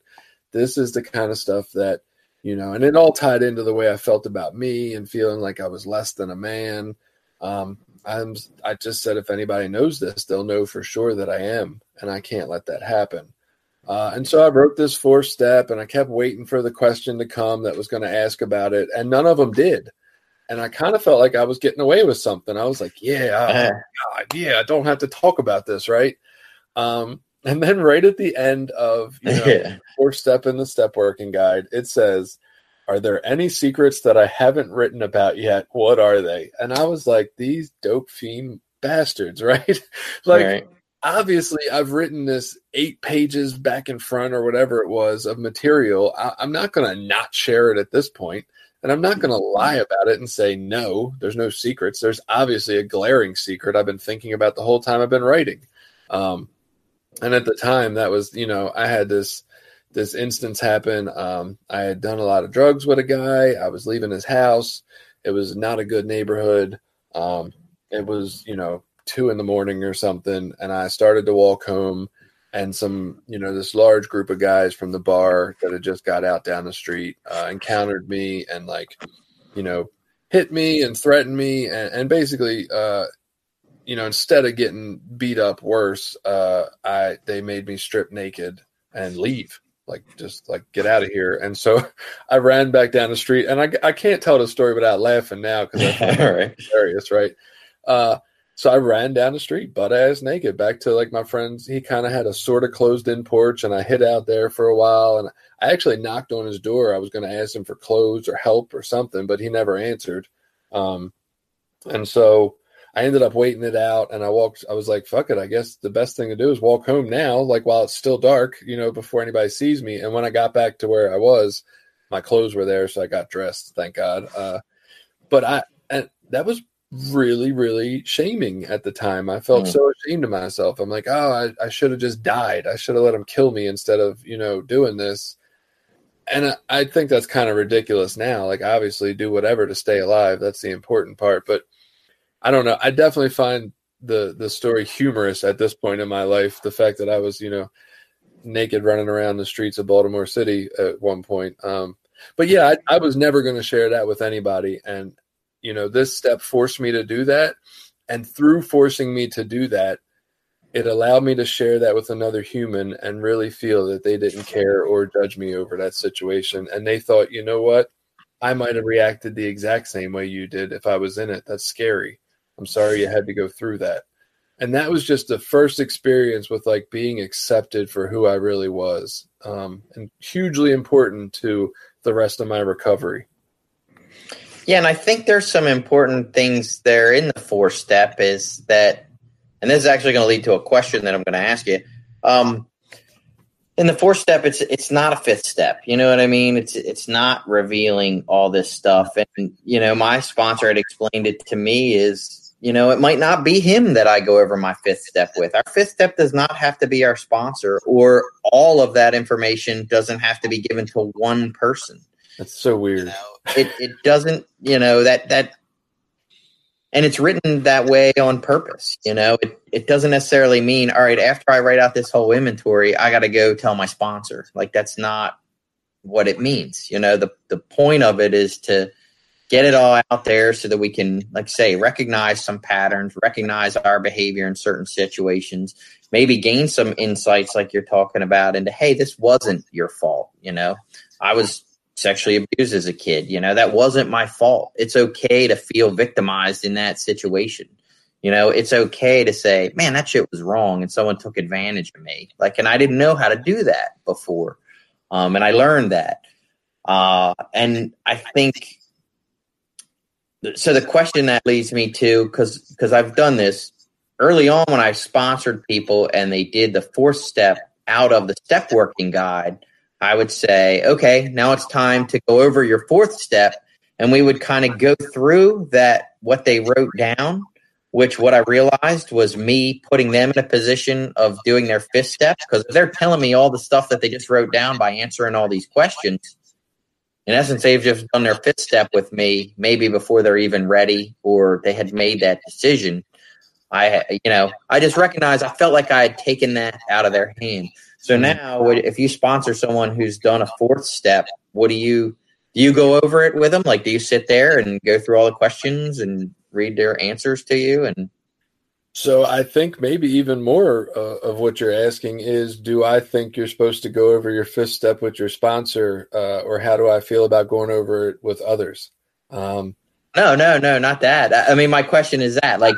This is the kind of stuff that, you know, and it all tied into the way I felt about me and feeling like I was less than a man. Um, I'm, I just said, if anybody knows this, they'll know for sure that I am, and I can't let that happen. Uh, and so I wrote this fourth step, and I kept waiting for the question to come that was going to ask about it, and none of them did and I kind of felt like I was getting away with something. I was like, yeah, oh, God, yeah, I don't have to talk about this, right? Um, and then right at the end of you know, (laughs) yeah. fourth step in the step working guide, it says, "Are there any secrets that I haven't written about yet? What are they?" And I was like, "These dope fiend bastards, (laughs) right? like." Right. Obviously, I've written this eight pages back and front or whatever it was of material. I, I'm not going to not share it at this point. And I'm not going to lie about it and say, no, there's no secrets. There's obviously a glaring secret I've been thinking about the whole time I've been writing. Um, and at the time, that was, you know, I had this this instance happen. Um, I had done a lot of drugs with a guy. I was leaving his house. It was not a good neighborhood. Um, it was, you know, two in the morning or something, and I started to walk home, and some, you know, this large group of guys from the bar that had just got out down the street uh, encountered me and like, you know, hit me and threatened me, and, and basically, uh, you know, instead of getting beat up worse, uh, I they made me strip naked and leave like just like get out of here. And so (laughs) i ran back down the street and i, I can't tell the story without laughing now because that's (laughs) it hilarious right? Uh, so i ran down the street butt ass naked back to like my friends. He kind of had a sort of closed in porch and i hid out there for a while and i actually knocked on his door. I was going to ask him for clothes or help or something but he never answered. Um, and so I ended up waiting it out and I walked I was like fuck it I guess the best thing to do is walk home now like while it's still dark you know before anybody sees me. And when I got back to where I was my clothes were there so I got dressed thank god. Uh, but I and that was really really shaming at the time I felt mm. so ashamed of myself I'm like oh I, I should have just died I should have let him kill me instead of you know doing this and I, I think that's kind of ridiculous now like obviously do whatever to stay alive that's the important part but I don't know. I definitely find the the story humorous at this point in my life. The fact that I was, you know, naked running around the streets of Baltimore City at one point. Um, but yeah, I, I was never going to share that with anybody, and you know, this step forced me to do that. And through forcing me to do that, it allowed me to share that with another human and really feel that they didn't care or judge me over that situation. And they thought, you know what? I might have reacted the exact same way you did if I was in it. That's scary. I'm sorry you had to go through that. And that was just the first experience with like being accepted for who I really was, um, and hugely important to the rest of my recovery.
Yeah, and I think there's some important things there in the four step is that, and this is actually going to lead to a question that I'm going to ask you. Um, in the fourth step, it's it's not a fifth step. You know what I mean? It's it's not revealing all this stuff. And you know, my sponsor had explained it to me is you know, it might not be him that I go over my fifth step with. Our fifth step does not have to be our sponsor, or all of that information doesn't have to be given to one person.
That's so weird.
You know, it it doesn't, you know, that that and it's written that way on purpose. You know, it, it doesn't necessarily mean, all right, after I write out this whole inventory, I gotta go tell my sponsor. Like that's not what it means. You know, the the point of it is to get it all out there so that we can, like say, recognize some patterns, recognize our behavior in certain situations, maybe gain some insights like you're talking about into, hey, this wasn't your fault. You know, I was sexually abused as a kid. You know, that wasn't my fault. It's okay to feel victimized in that situation. You know, it's okay to say, man, that shit was wrong and someone took advantage of me. Like, and I didn't know how to do that before. Um, and I learned that. Uh, and I think so the question that leads me to because because I've done this early on when I sponsored people and they did the fourth step out of the step working guide, I would say, okay, now it's time to go over your fourth step. And we would kind of go through that, what they wrote down, which what I realized was me putting them in a position of doing their fifth step. Because if they're telling me all the stuff that they just wrote down by answering all these questions, in essence, they've just done their fifth step with me, maybe before they're even ready or they had made that decision. I, you know, I just recognized I felt like I had taken that out of their hand. So mm-hmm. now, if you sponsor someone who's done a fourth step, what do you do? You go over it with them? Like, do you sit there and go through all the questions and read their answers to you and
so I think maybe even more uh, of what you're asking is, do I think you're supposed to go over your fifth step with your sponsor, uh, or how do I feel about going over it with others? Um,
no, no, no, not that. I mean, my question is that like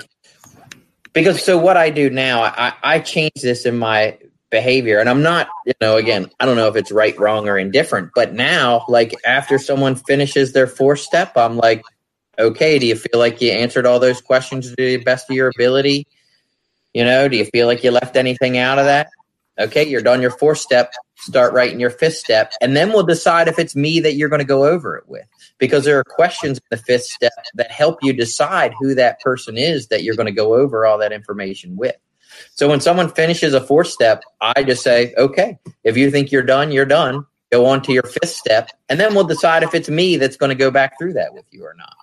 because so what I do now, I, I change this in my behavior, and I'm not, you know, again, I don't know if it's right, wrong, or indifferent, but now, like after someone finishes their fourth step, I'm like, okay, do you feel like you answered all those questions to the best of your ability? You know, do you feel like you left anything out of that? Okay, you're done your fourth step. Start writing your fifth step, and then we'll decide if it's me that you're going to go over it with. Because there are questions in the fifth step that help you decide who that person is that you're going to go over all that information with. So when someone finishes a fourth step, I just say, okay, if you think you're done, you're done. Go on to your fifth step, and then we'll decide if it's me that's going to go back through that with you or not.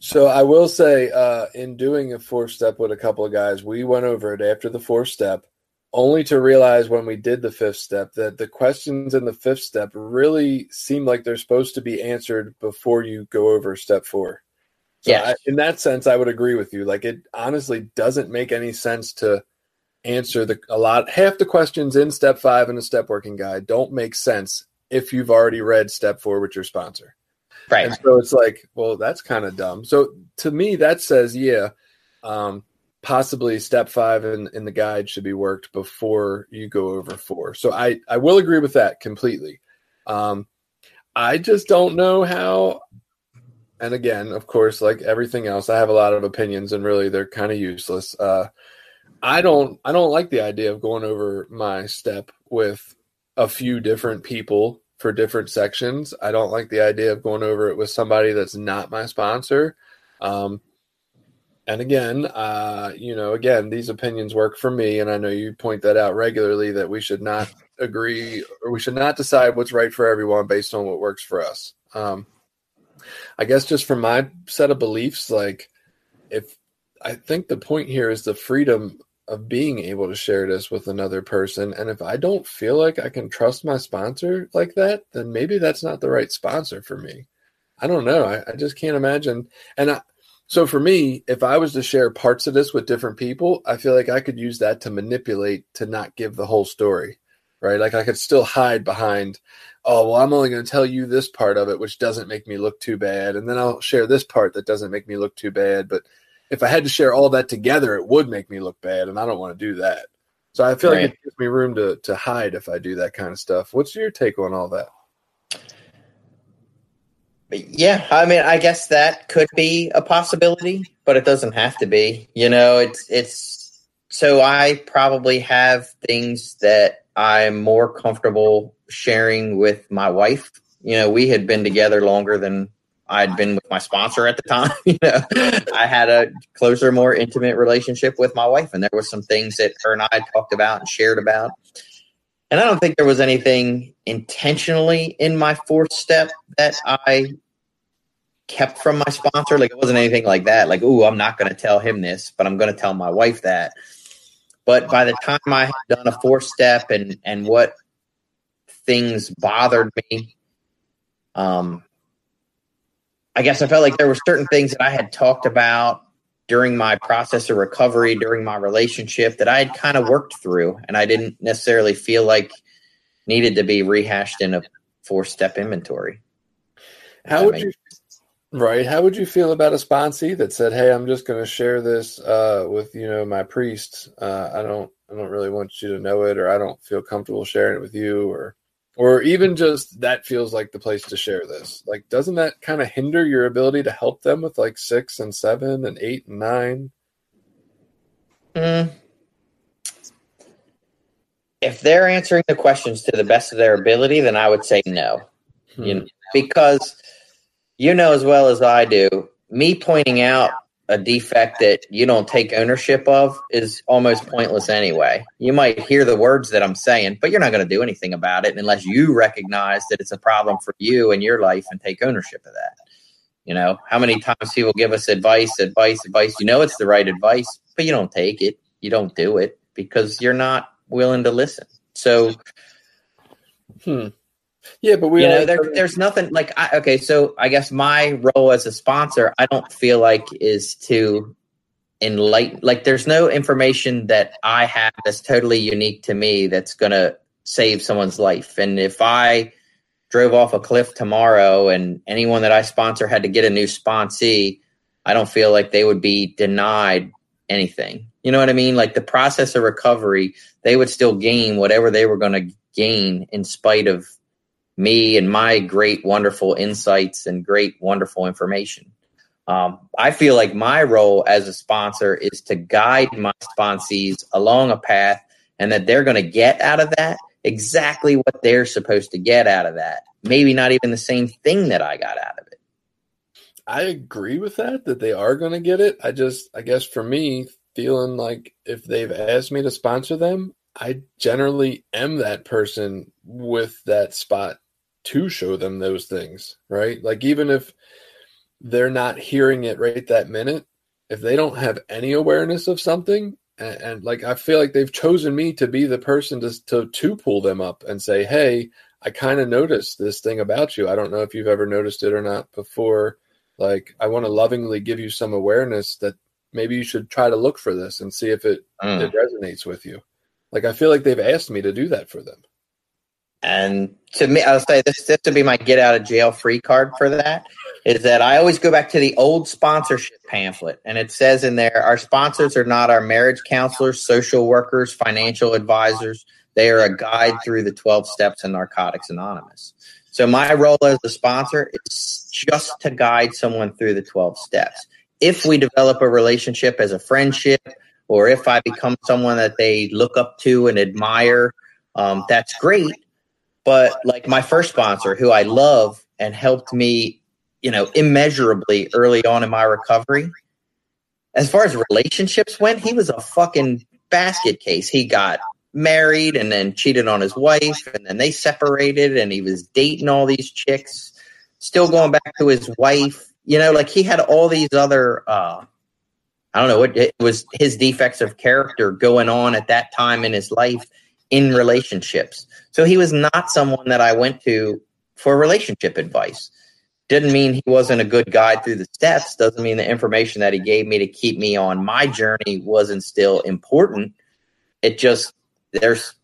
So I will say, uh, in doing a fourth step with a couple of guys, we went over it after the fourth step, only to realize when we did the fifth step that the questions in the fifth step really seem like they're supposed to be answered before you go over step four. So
Yeah.
I, in that sense, I would agree with you. Like it honestly doesn't make any sense to answer the a lot half the questions in step five in the step working guide don't make sense if you've already read step four with your sponsor.
Right.
And so it's like, well, that's kind of dumb. So to me, that says, yeah, um, possibly step five in, in the guide should be worked before you go over four. So I, I will agree with that completely. Um, I just don't know how. And again, of course, like everything else, I have a lot of opinions, and really they're kind of useless. Uh, I don't, I don't like the idea of going over my step with a few different people for different sections. I don't like the idea of going over it with somebody that's not my sponsor. Um, and again, uh, you know, again, these opinions work for me, and I know you point that out regularly that we should not agree or we should not decide what's right for everyone based on what works for us. Um, I guess just from my set of beliefs, like if I think the point here is the freedom of being able to share this with another person. And if I don't feel like I can trust my sponsor like that, then maybe that's not the right sponsor for me. I don't know. I, I just can't imagine. And I, so for me, if I was to share parts of this with different people, I feel like I could use that to manipulate to not give the whole story, right? Like I could still hide behind, oh, well, I'm only going to tell you this part of it, which doesn't make me look too bad. And then I'll share this part that doesn't make me look too bad. But if I had to share all that together, it would make me look bad. And I don't want to do that. So I feel like it gives me room to, to hide if I do that kind of stuff. What's your take on all that?
Yeah, I mean, I guess that could be a possibility, but it doesn't have to be. You know, it's it's so I probably have things that I'm more comfortable sharing with my wife. You know, we had been together longer than I'd been with my sponsor at the time. (laughs) You know, I had a closer, more intimate relationship with my wife, and there were some things that her and I talked about and shared about. And I don't think there was anything intentionally in my fourth step that I kept from my sponsor. Like it wasn't anything like that. Like, oh, I'm not going to tell him this, but I'm going to tell my wife that. But by the time I had done a fourth step and and what things bothered me, um, I guess I felt like there were certain things that I had talked about during my process of recovery, during my relationship that I had kind of worked through, and I didn't necessarily feel like needed to be rehashed in a four step inventory.
How would you right? How would you feel about a sponsee that said, "Hey, I'm just going to share this uh, with you know my priest. Uh, I don't, I don't really want you to know it, or I don't feel comfortable sharing it with you, or, or even just that feels like the place to share this. Like, doesn't that kind of hinder your ability to help them with like six and seven and eight and nine?
Mm. If they're answering the questions to the best of their ability, then I would say no. You know, because you know as well as I do, me pointing out a defect that you don't take ownership of is almost pointless anyway. You might hear the words that I'm saying, but you're not going to do anything about it unless you recognize that it's a problem for you and your life and take ownership of that. You know, how many times people give us advice, advice, advice. You know it's the right advice, but you don't take it. You don't do it because you're not willing to listen. So
Hmm. Yeah, but we
you know there, there's nothing like I, okay so i guess my role as a sponsor i don't feel like is to enlighten like there's no information that i have that's totally unique to me that's to save someone's life. And if i drove off a cliff tomorrow and anyone that i sponsor had to get a new sponsee i don't feel like they would be denied anything. You know what i mean? Like the process of recovery they would still gain whatever they were going to gain in spite of me and my great, wonderful insights and great, wonderful information. Um, I feel like my role as a sponsor is to guide my sponsees along a path and that they're going to get out of that exactly what they're supposed to get out of that. Maybe not even the same thing that I got out of it.
I agree with that, that they are going to get it. I just, I guess for me, feeling like if they've asked me to sponsor them, I generally am that person with that spot to show them those things, right? Like, even if, they're not hearing it right that minute, if they don't have any awareness of something, and, and like I feel like they've chosen me to be the person to to, to pull them up and say, "Hey, I kind of noticed this thing about you. I don't know if you've ever noticed it or not before. Like, I want to lovingly give you some awareness that maybe you should try to look for this and see if it,
Mm.
it resonates with you. Like, I feel like they've asked me to do that for them.
And to me, I'll say this, this would be my get out of jail free card for that is that I always go back to the old sponsorship pamphlet. And it says in there, our sponsors are not our marriage counselors, social workers, financial advisors. They are a guide through the 12 steps in Narcotics Anonymous. So my role as the sponsor is just to guide someone through the 12 steps. If we develop a relationship as a friendship, or if I become someone that they look up to and admire, um, that's great but like my first sponsor who i love and helped me you know immeasurably early on in my recovery as far as relationships went he was a fucking basket case. He got married and then cheated on his wife and then they separated and he was dating all these chicks still going back to his wife. You know like he had all these other uh i don't know what it was his defects of character going on at that time in his life in relationships so he was not someone that I went to for relationship advice. Didn't mean he wasn't a good guide through the steps. Doesn't mean the information that he gave me to keep me on my journey wasn't still important. It just, there's,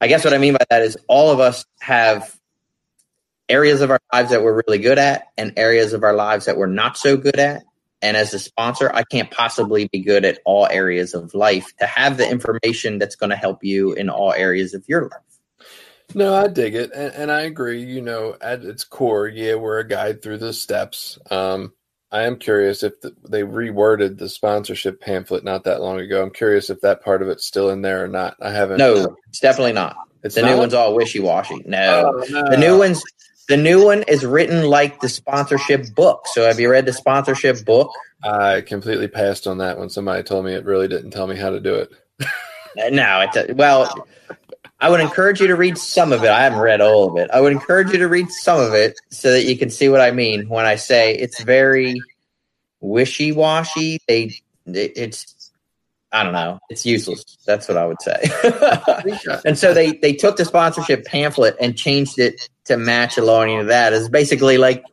I guess what I mean by that is all of us have areas of our lives that we're really good at and areas of our lives that we're not so good at. And as a sponsor, I can't possibly be good at all areas of life to have the information that's going to help you in all areas of your life.
No, I dig it, and, and I agree. You know, at its core, yeah, we're a guide through the steps. Um, I am curious if the, they reworded the sponsorship pamphlet not that long ago. I'm curious if that part of it's still in there or not. I haven't.
No, it's definitely not.
it's
The
not?
new one's all wishy washy. No,
Oh, no.
the new one's the new one is written like the sponsorship book. So have you read the sponsorship book?
I completely passed on that when somebody told me it really didn't tell me how to do it. (laughs)
No, it's well. I would encourage you to read some of it. I haven't read all of it. I would encourage you to read some of it so that you can see what I mean when I say it's very wishy washy. They, it- it's, I don't know. It's useless. That's what I would say. (laughs) and so they they took the sponsorship pamphlet and changed it to match along to that. It's basically like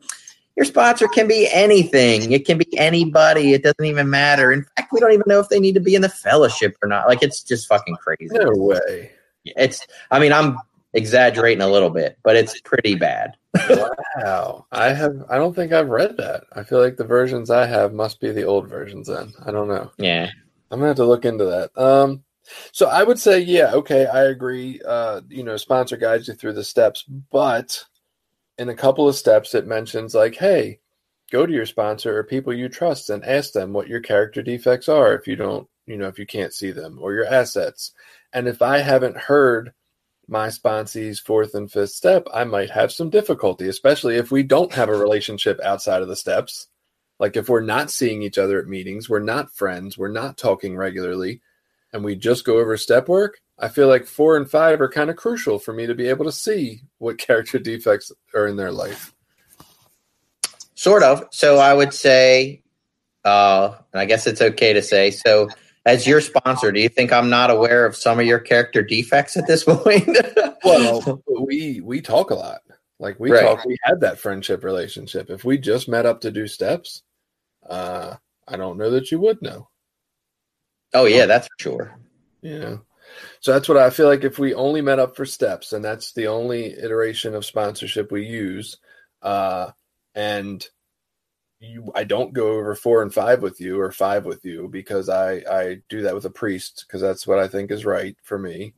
your sponsor can be anything. It can be anybody. It doesn't even matter. In fact, we don't even know if they need to be in the fellowship or not. Like it's just fucking crazy.
No way.
It's I mean, I'm exaggerating a little bit, but it's pretty bad. (laughs)
Wow. I have I don't think I've read that. I feel like the versions I have must be the old versions then. I don't know.
Yeah.
I'm gonna have to look into that. Um so I would say, yeah, okay, I agree. Uh, you know, sponsor guides you through the steps, but in a couple of steps it mentions like, hey, go to your sponsor or people you trust and ask them what your character defects are if you don't, you know, if you can't see them or your assets. And if I haven't heard my sponsee's fourth and fifth step, I might have some difficulty, especially if we don't have a relationship outside of the steps. Like if we're not seeing each other at meetings, we're not friends, we're not talking regularly, and we just go over step work, I feel like four and five are kind of crucial for me to be able to see what (laughs) character defects are in their life.
Sort of. So I would say, uh, and I guess it's okay to say, so as your sponsor, do you think I'm not aware of some of your character defects at this (laughs) point?
Well, we we talk a lot. Like we
Right.
talk, we had that friendship relationship. If we just met up to do steps, uh, I don't know that you would know.
Oh yeah, that's for sure.
Yeah. so that's what I feel like. If we only met up for steps, and that's the only iteration of sponsorship we use, uh, and you, I don't go over four and five with you or five with you because I I do that with a priest because that's what I think is right for me.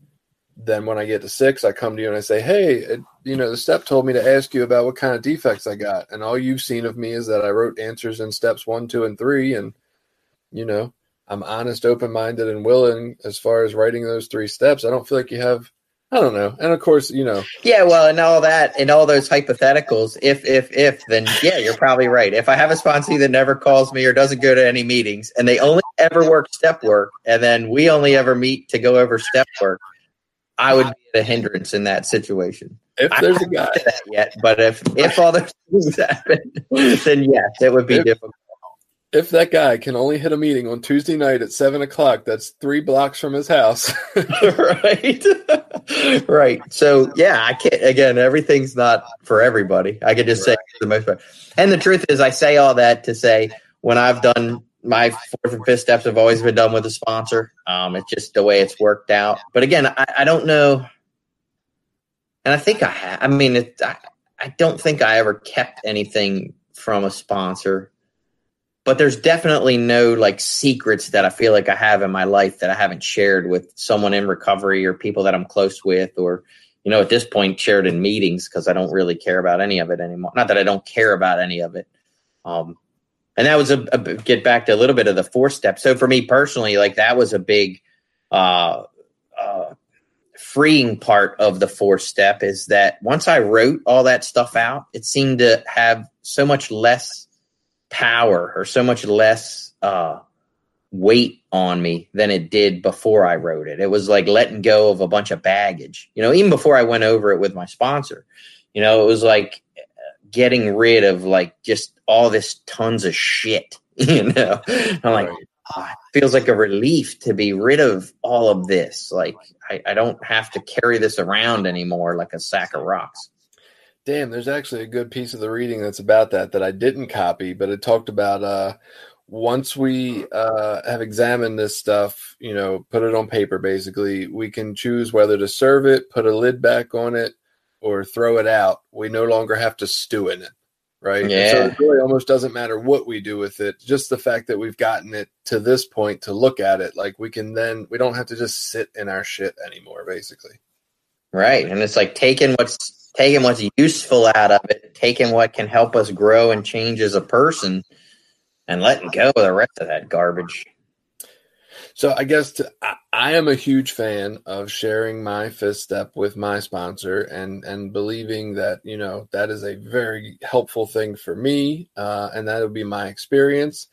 Then when I get to six, I come to you and I say, "Hey, it, you know, the step told me to ask you about what kind of defects I got, and all you've seen of me is that I wrote answers in steps one, two, and three, and you know, I'm honest, open minded, and willing as far as writing those three steps. I don't feel like you have, I don't know. And of course, you know,
Yeah, well, and all that, and all those hypotheticals, if, if, if, then yeah, you're probably right. If I have a sponsee that never calls me or doesn't go to any meetings, and they only ever work step work, and then we only ever meet to go over step work, I would be a hindrance in that situation.
If there's a guy,
yet, but if if all those things (laughs) happen, then yes, it would be
If-
difficult.
If that guy can only hit a meeting on Tuesday night at seven o'clock, that's three blocks from his house. (laughs)
right, (laughs) right. So yeah, I can't. Again, everything's not for everybody. I could just say the most part. And the truth is, I say all that to say when I've done my fourth and fifth steps, have always been done with a sponsor. Um, it's just the way it's worked out. But again, I, I don't know, and I think I have. I mean, it, I, I don't think I ever kept anything from a sponsor. But there's definitely no like secrets that I feel like I have in my life that I haven't shared with someone in recovery or people that I'm close with, or you know, at this point, shared in meetings because I don't really care about any of it anymore. Not that I don't care about any of it. Um, and that was a, a get back to a little bit of the four step. So for me personally, like that was a big uh, uh, freeing part of the four step is that once I wrote all that stuff out, it seemed to have so much less power or so much less uh, weight on me than it did before I wrote it. It was like letting go of a bunch of baggage, you know, even before I went over it with my sponsor. You know, it was like getting rid of like just all this tons of shit, (laughs) you know. I'm like, "Ah, it feels like a relief to be rid of all of this. Like, I, I don't have to carry this around anymore like a sack of rocks.
Damn, there's actually a good piece of the reading that's about that that I didn't copy, but it talked about uh once we uh have examined this stuff, you know, put it on paper basically, we can choose whether to serve it, put a lid back on it, or throw it out. We no longer have to stew in it. Right. And So
Yeah.
it really almost doesn't matter what we do with it. Just the fact that we've gotten it to this point to look at it, like we can then we don't have to just sit in our shit anymore, basically.
Right. And it's like taking what's taking what's useful out of it, taking what can help us grow and change as a person, and letting go of the rest of that garbage.
So I guess to, I, I am a huge fan of sharing my fifth step with my sponsor and and believing that you know that is a very helpful thing for me uh, and that would be my experience.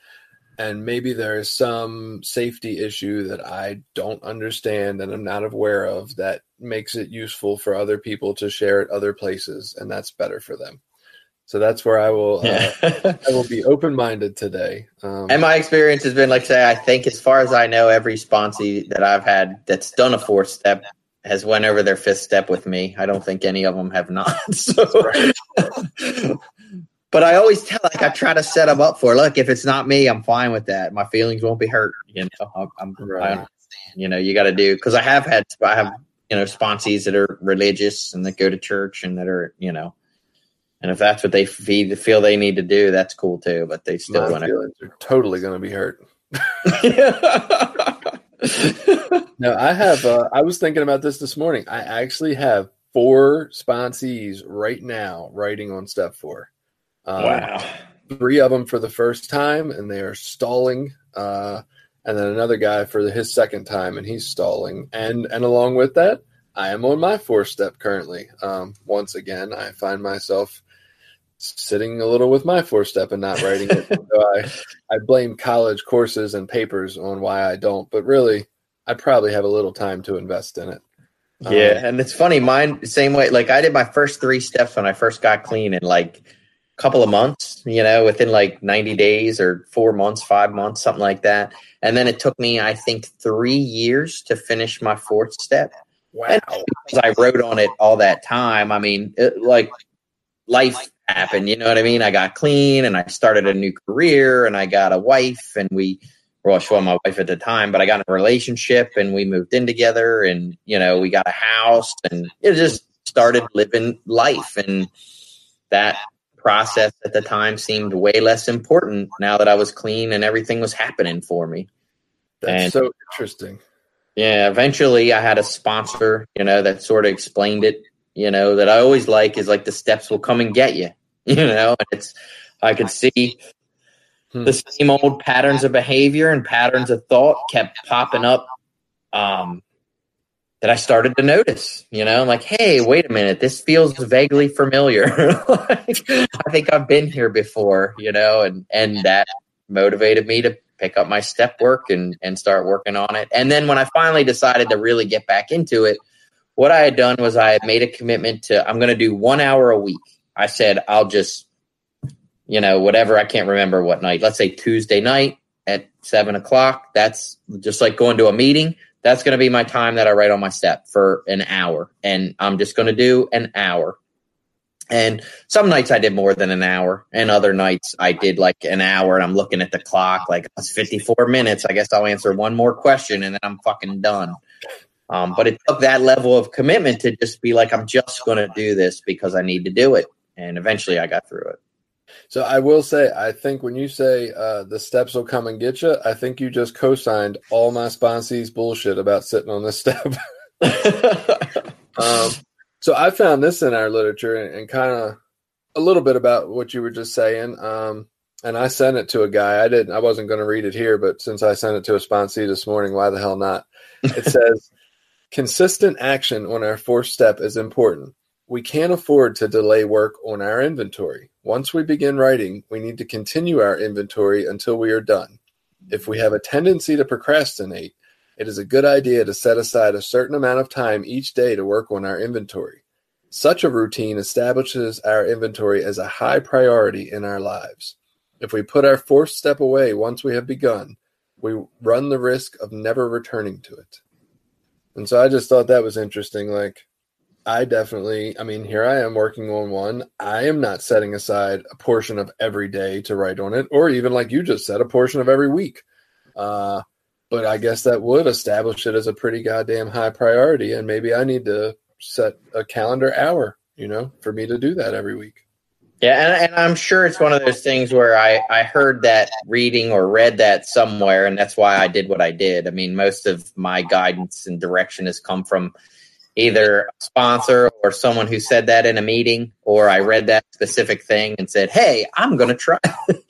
And maybe there is some safety issue that I don't understand and I'm not aware of that makes it useful for other people to share at other places, and that's better for them. So that's where I will uh, I will be open minded today. Um,
and my experience has been like say, I think as far as I know, every sponsee that I've had that's done a fourth step has went over their fifth step with me. I don't think any of them have not. (laughs) So, (laughs) but I always tell like I try to set them up for. Look, if it's not me, I'm fine with that. My feelings won't be hurt. You know, I'm, I'm I understand. You know, you got to do because I have had I have you know sponsees that are religious and that go to church and that are you know. And if that's what they feel, feel they need to do, that's cool too. But they still want to
feelings are totally going to be hurt. (laughs) (laughs) No, I have. Uh, I was thinking about this this morning. I actually have four sponsees right now writing on step four. Um,
wow.
Three of them for the first time, and they are stalling. Uh, and then another guy for his second time, and he's stalling. And and along with that, I am on my fourth step currently. Um, once again, I find myself sitting a little with my fourth step and not writing it. (laughs) so I I blame college courses and papers on why I don't, but really, I probably have a little time to invest in it. Um,
Yeah, and it's funny. Mine same way. Like I did my first three steps when I first got clean and like couple of months. You know, within like ninety days or four months, five months, something like that. And then it took me, I think, three years to finish my fourth step.
wow.
And because I wrote on it all that time, I mean, it, like life happened. You know what I mean? I got clean and I started a new career and I got a wife and we, well, she wasn't my wife at the time, but I got a relationship and we moved in together and, you know, we got a house and it just started living life. And that process at the time seemed way less important now that I was clean and everything was happening for me.
That's
and-
so interesting.
Yeah, eventually I had a sponsor, you know, that sort of explained it, you know, that I always like is like the steps will come and get you, (laughs) you know, and it's, I could see
Hmm.
the same old patterns of behavior and patterns of thought kept popping up, um, that I started to notice, you know, like, hey, wait a minute, this feels vaguely familiar. (laughs) like, I think I've been here before, you know, and and that motivated me to pick up my step work and and start working on it. And then when I finally decided to really get back into it what I had done was I had made a commitment to I'm going to do one hour a week. I said I'll just, you know, whatever. I can't remember what night. Let's say Tuesday night at seven o'clock. That's just like going to a meeting. That's going to be my time that I write on my step for an hour, and I'm just going to do an hour. And some nights I did more than an hour, and other nights I did like an hour. And I'm looking at the clock, like it's 54 minutes. I guess I'll answer one more question, and then I'm fucking done. Um, but it took that level of commitment to just be like, I'm just going to do this because I need to do it. And eventually I got through it.
So I will say, I think when you say uh, the steps will come and get you, I think you just co-signed all my sponsees bullshit about sitting on this step. (laughs) um, so I found this in our literature and, and kind of a little bit about what you were just saying. Um, and I sent it to a guy. I didn't. I wasn't going to read it here, but since I sent it to a sponsee this morning, why the hell not? It (laughs) says consistent action on our fourth step is important. We can't afford to delay work on our inventory. Once we begin writing, we need to continue our inventory until we are done. If we have a tendency to procrastinate, it is a good idea to set aside a certain amount of time each day to work on our inventory. Such a routine establishes our inventory as a high priority in our lives. If we put our fourth step away once we have begun, we run the risk of never returning to it. And so I just thought that was interesting. Like, I definitely, I mean, here I am working on one. I am not setting aside a portion of every day to write on it, or even like you just said, a portion of every week. Uh, but I guess that would establish it as a pretty goddamn high priority. And maybe I need to set a calendar hour, you know, for me to do that every week.
Yeah, and, and I'm sure it's one of those things where I, I heard that reading or read that somewhere, and that's why I did what I did. I mean, most of my guidance and direction has come from either a sponsor or someone who said that in a meeting, or I read that specific thing and said, "Hey, I'm going to try."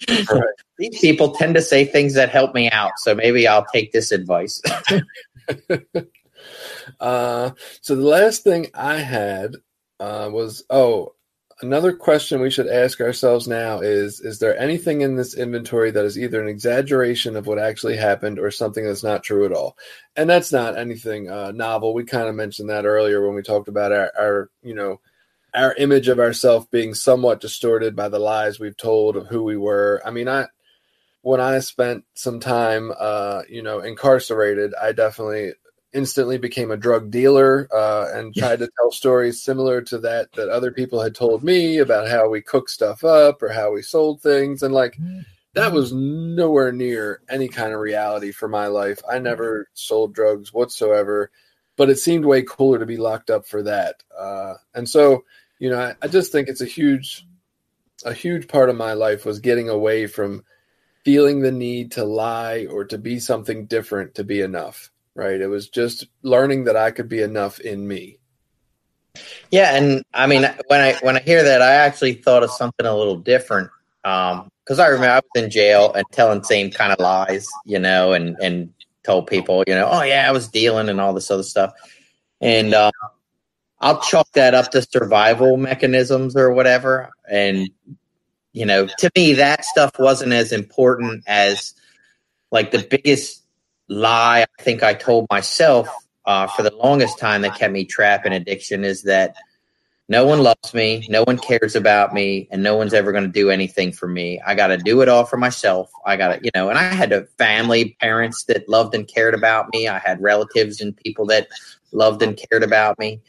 (laughs) These people tend to say things that help me out, so maybe I'll take this advice. (laughs) (laughs)
uh, so the last thing I had uh, was oh another question we should ask ourselves now is is there anything in this inventory that is either an exaggeration of what actually happened or something that's not true at all? And that's not anything uh, novel. We kind of mentioned that earlier when we talked about our, our you know our image of ourselves being somewhat distorted by the lies we've told of who we were. I mean i when i spent some time uh, you know incarcerated i definitely instantly became a drug dealer uh, and tried to tell stories similar to that that other people had told me about how we cooked stuff up or how we sold things. And like that was nowhere near any kind of reality for my life. I never sold drugs whatsoever but it seemed way cooler to be locked up for that uh, and so you know I, I just think it's a huge a huge part of my life was getting away from feeling the need to lie or to be something different to be enough right? It was just learning that I could be enough in me.
Yeah, and I mean, when I when I hear that, I actually thought of something a little different. Um, because I remember I was in jail and telling same kind of lies, you know, and and told people, you know, oh yeah, I was dealing and all this other stuff, and uh, I'll chalk that up to survival mechanisms or whatever. And you know, to me, that stuff wasn't as important as like the biggest lie I think I told myself uh, for the longest time that kept me trapped in addiction is that no one loves me, no one cares about me, and no one's ever going to do anything for me. I got to do it all for myself. I got to, you know, and I had a family, parents that loved and cared about me. I had relatives and people that loved and cared about me.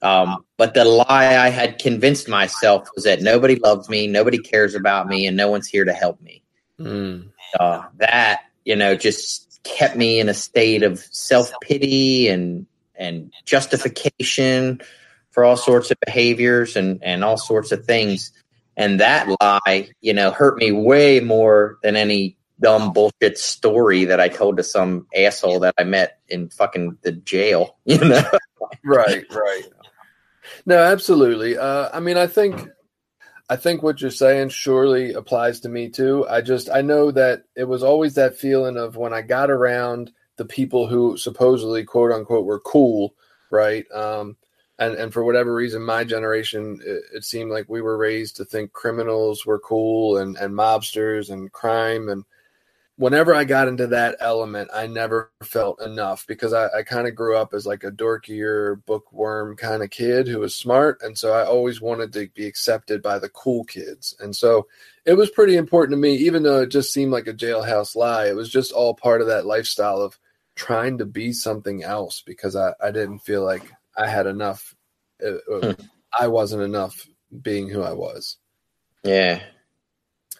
Um, but the lie I had convinced myself was that nobody loves me, nobody cares about me, and no one's here to help me. Mm. Uh, that, you know, just kept me in a state of self pity and and justification for all sorts of behaviors and and all sorts of things. And that lie, you know, hurt me way more than any dumb bullshit story that I told to some asshole that I met in fucking the jail. (laughs) You know,
right, right. No, absolutely. Uh, I mean, I think I think what you're saying surely applies to me too. I just I know that it was always that feeling of when I got around the people who supposedly quote unquote were cool, right? Um, and and for whatever reason, my generation it, it seemed like we were raised to think criminals were cool and and mobsters and crime and whenever I got into that element, I never felt enough because I, I kind of grew up as like a dorkier bookworm kind of kid who was smart. And so I always wanted to be accepted by the cool kids. And so it was pretty important to me, even though it just seemed like a jailhouse lie. It was just all part of that lifestyle of trying to be something else because I, I didn't feel like I had enough. uh, uh,
Hmm.
I wasn't enough being who I was.
Yeah.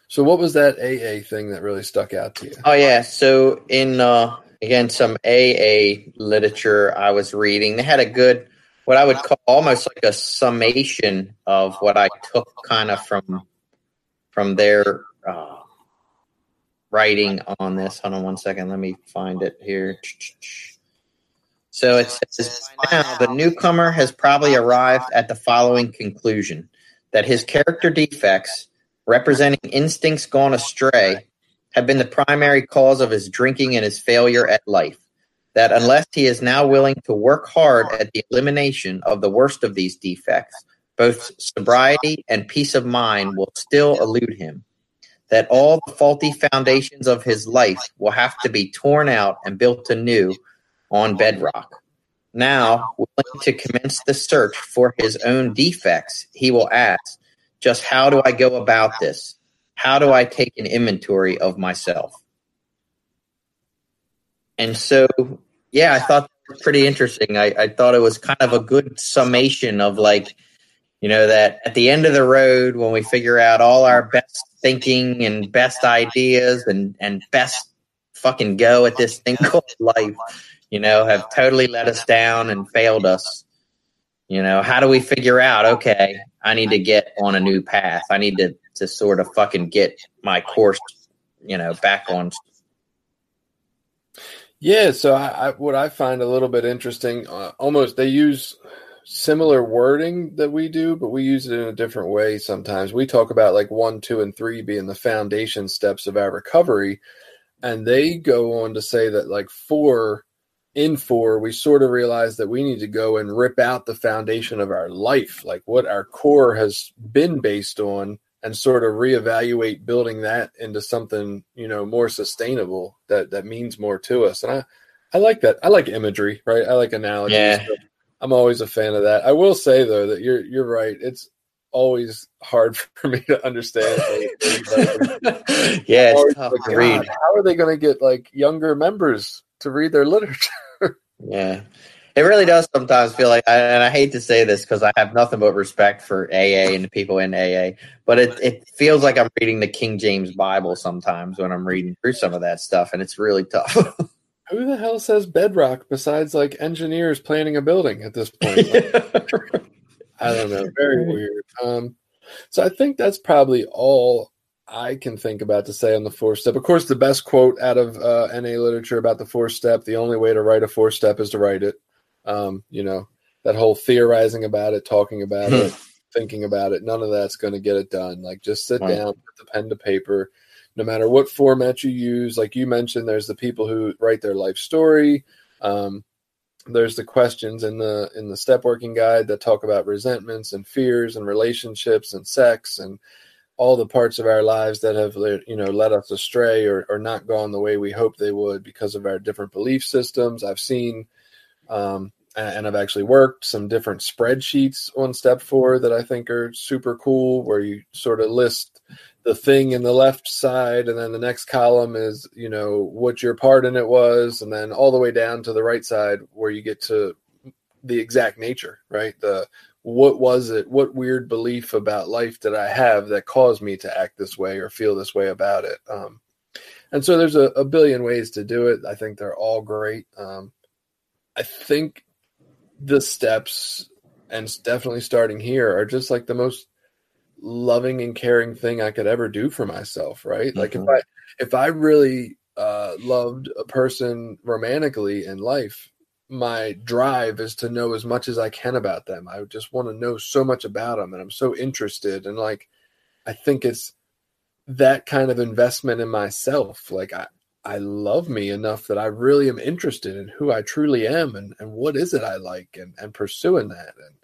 So what was that AA thing that really stuck out to you?
Oh yeah. So in uh again some AA literature I was reading, they had a good what I would call almost like a summation of what I took kind of from from their uh, writing on this. Hold on one second. Let me find it here. So it says by now the newcomer has probably arrived at the following conclusion that his character defects, representing instincts gone astray, have been the primary cause of his drinking and his failure at life. That unless he is now willing to work hard at the elimination of the worst of these defects, both sobriety and peace of mind will still elude him. That all the faulty foundations of his life will have to be torn out and built anew on bedrock. Now, willing to commence the search for his own defects, he will ask, just how do I go about this? How do I take an inventory of myself? And so, yeah, I thought pretty interesting. I, I thought it was kind of a good summation of like, you know, that at the end of the road, when we figure out all our best thinking and best ideas and, and best fucking go at this thing (laughs) called life, you know, have totally let us down and failed us. You know, how do we figure out, okay, I need to get on a new path. I need to, to sort of fucking get my course, you know, back on.
Yeah, so I, I what I find a little bit interesting, uh, almost they use similar wording that we do, but we use it in a different way sometimes. We talk about like one, two, and three being the foundation steps of our recovery, and they go on to say that like four in four, we sort of realize that we need to go and rip out the foundation of our life, like what our core has been based on, and sort of reevaluate building that into something you know more sustainable that that means more to us. And I I like that. I like imagery, right? I like analogies.
Yeah.
I'm always a fan of that. I will say though that you're you're right. It's always hard (laughs) for me to understand. (laughs)
yeah,
Always
it's tough
like,
to.
God, how are they going to get like younger members to read their literature?
Yeah. It really does sometimes feel like, and I hate to say this because I have nothing but respect for AA and the people in AA, but it, it feels like I'm reading the King James Bible sometimes when I'm reading through some of that stuff, and it's really tough. (laughs)
Who the hell says bedrock besides like engineers planning a building at this point? Like, (laughs) I don't know. Very weird. Um, so I think that's probably all I can think about to say on the four step. Of course, the best quote out of uh, NA literature about the four step: the only way to write a four step is to write it. Um, you know that whole theorizing about it, talking about it, thinking about it. None of that's going to get it done. Like just sit
Right.
down, put the pen to paper. No matter what format you use, like you mentioned, there's the people who write their life story. Um, there's the questions in the in the step working guide that talk about resentments and fears and relationships and sex and all the parts of our lives that have you know led us astray or, or not gone the way we hoped they would because of our different belief systems. I've seen um, and i've actually worked some different spreadsheets on step four that i think are super cool where you sort of list the thing in the left side and then the next column is you know what your part in it was and then all the way down to the right side where you get to the exact nature right? The what was it what weird belief about life did i have that caused me to act this way or feel this way about it um, and so there's a, a billion ways to do it i think they're all great um, i think the steps and definitely starting here are just like the most loving and caring thing I could ever do for myself, right? Like if
Mhm.
I if I really uh loved a person romantically in life, my drive is to know as much as I can about them. I just want to know so much about them and I'm so interested and like I think it's that kind of investment in myself. Like I I love me enough that I really am interested in who I truly am and, and what is it I like and, and pursuing that and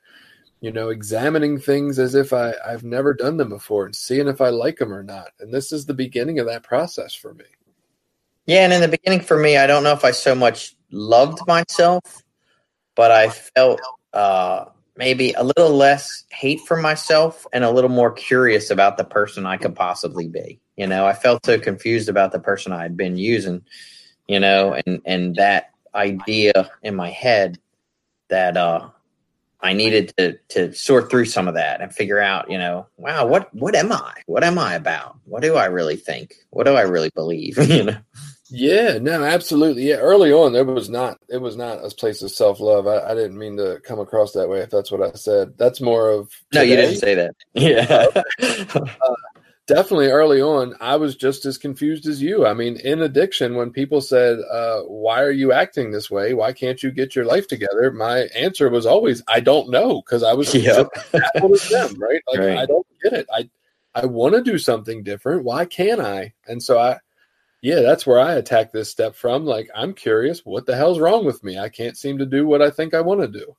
you know examining things as if I, I've never done them before and seeing if I like them or not. And this is the beginning of that process for me.
Yeah, and in the beginning for me, I don't know if I so much loved myself, but I felt uh, maybe a little less hate for myself and a little more curious about the person I could possibly be. You know, I felt so confused about the person I had been using, you know, and and that idea in my head that uh I needed to to sort through some of that and figure out, you know, wow, what what am I? What am I about? What do I really think? What do I really believe? (laughs) you know.
Yeah, no, absolutely. Yeah, early on there was not it was not a place of self love. I, I didn't mean to come across that way. If that's what I said, that's more of
No, you didn't say that. (laughs) Yeah.
definitely early on i was just as confused as you i mean in addiction when people said uh, why are you acting this way why can't you get your life together my answer was always i don't know because i was (laughs)
Yep.
just baffled as them right like
Right.
i don't get it i i want to do something different why can't i and so i yeah that's where i attack this step from like i'm curious what the hell's wrong with me i can't seem to do what i think i want to do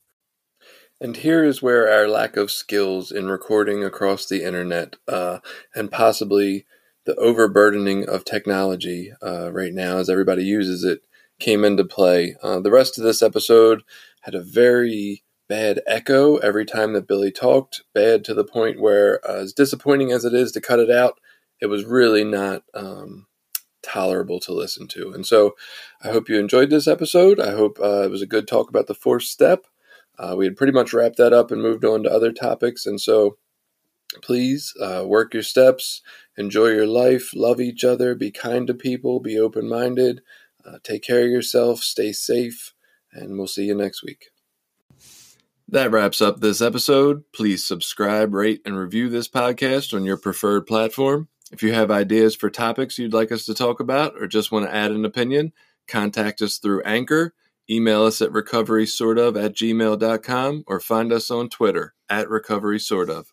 and here is where our lack of skills in recording across the internet uh, and possibly the overburdening of technology uh, right now as everybody uses it came into play. Uh, the rest of this episode had a very bad echo every time that Billy talked, bad to the point where, uh, as disappointing as it is to cut it out, it was really not um, tolerable to listen to. And so I hope you enjoyed this episode. I hope uh, it was a good talk about the fourth step. Uh, we had pretty much wrapped that up and moved on to other topics. And so please uh, work your steps, enjoy your life, love each other, be kind to people, be open minded, uh, take care of yourself, stay safe, and we'll see you next week. That wraps up this episode. Please subscribe, rate, and review this podcast on your preferred platform. If you have ideas for topics you'd like us to talk about or just want to add an opinion, contact us through Anchor, email us at recoverysortof at gmail.com, or find us on Twitter at recoverysortof.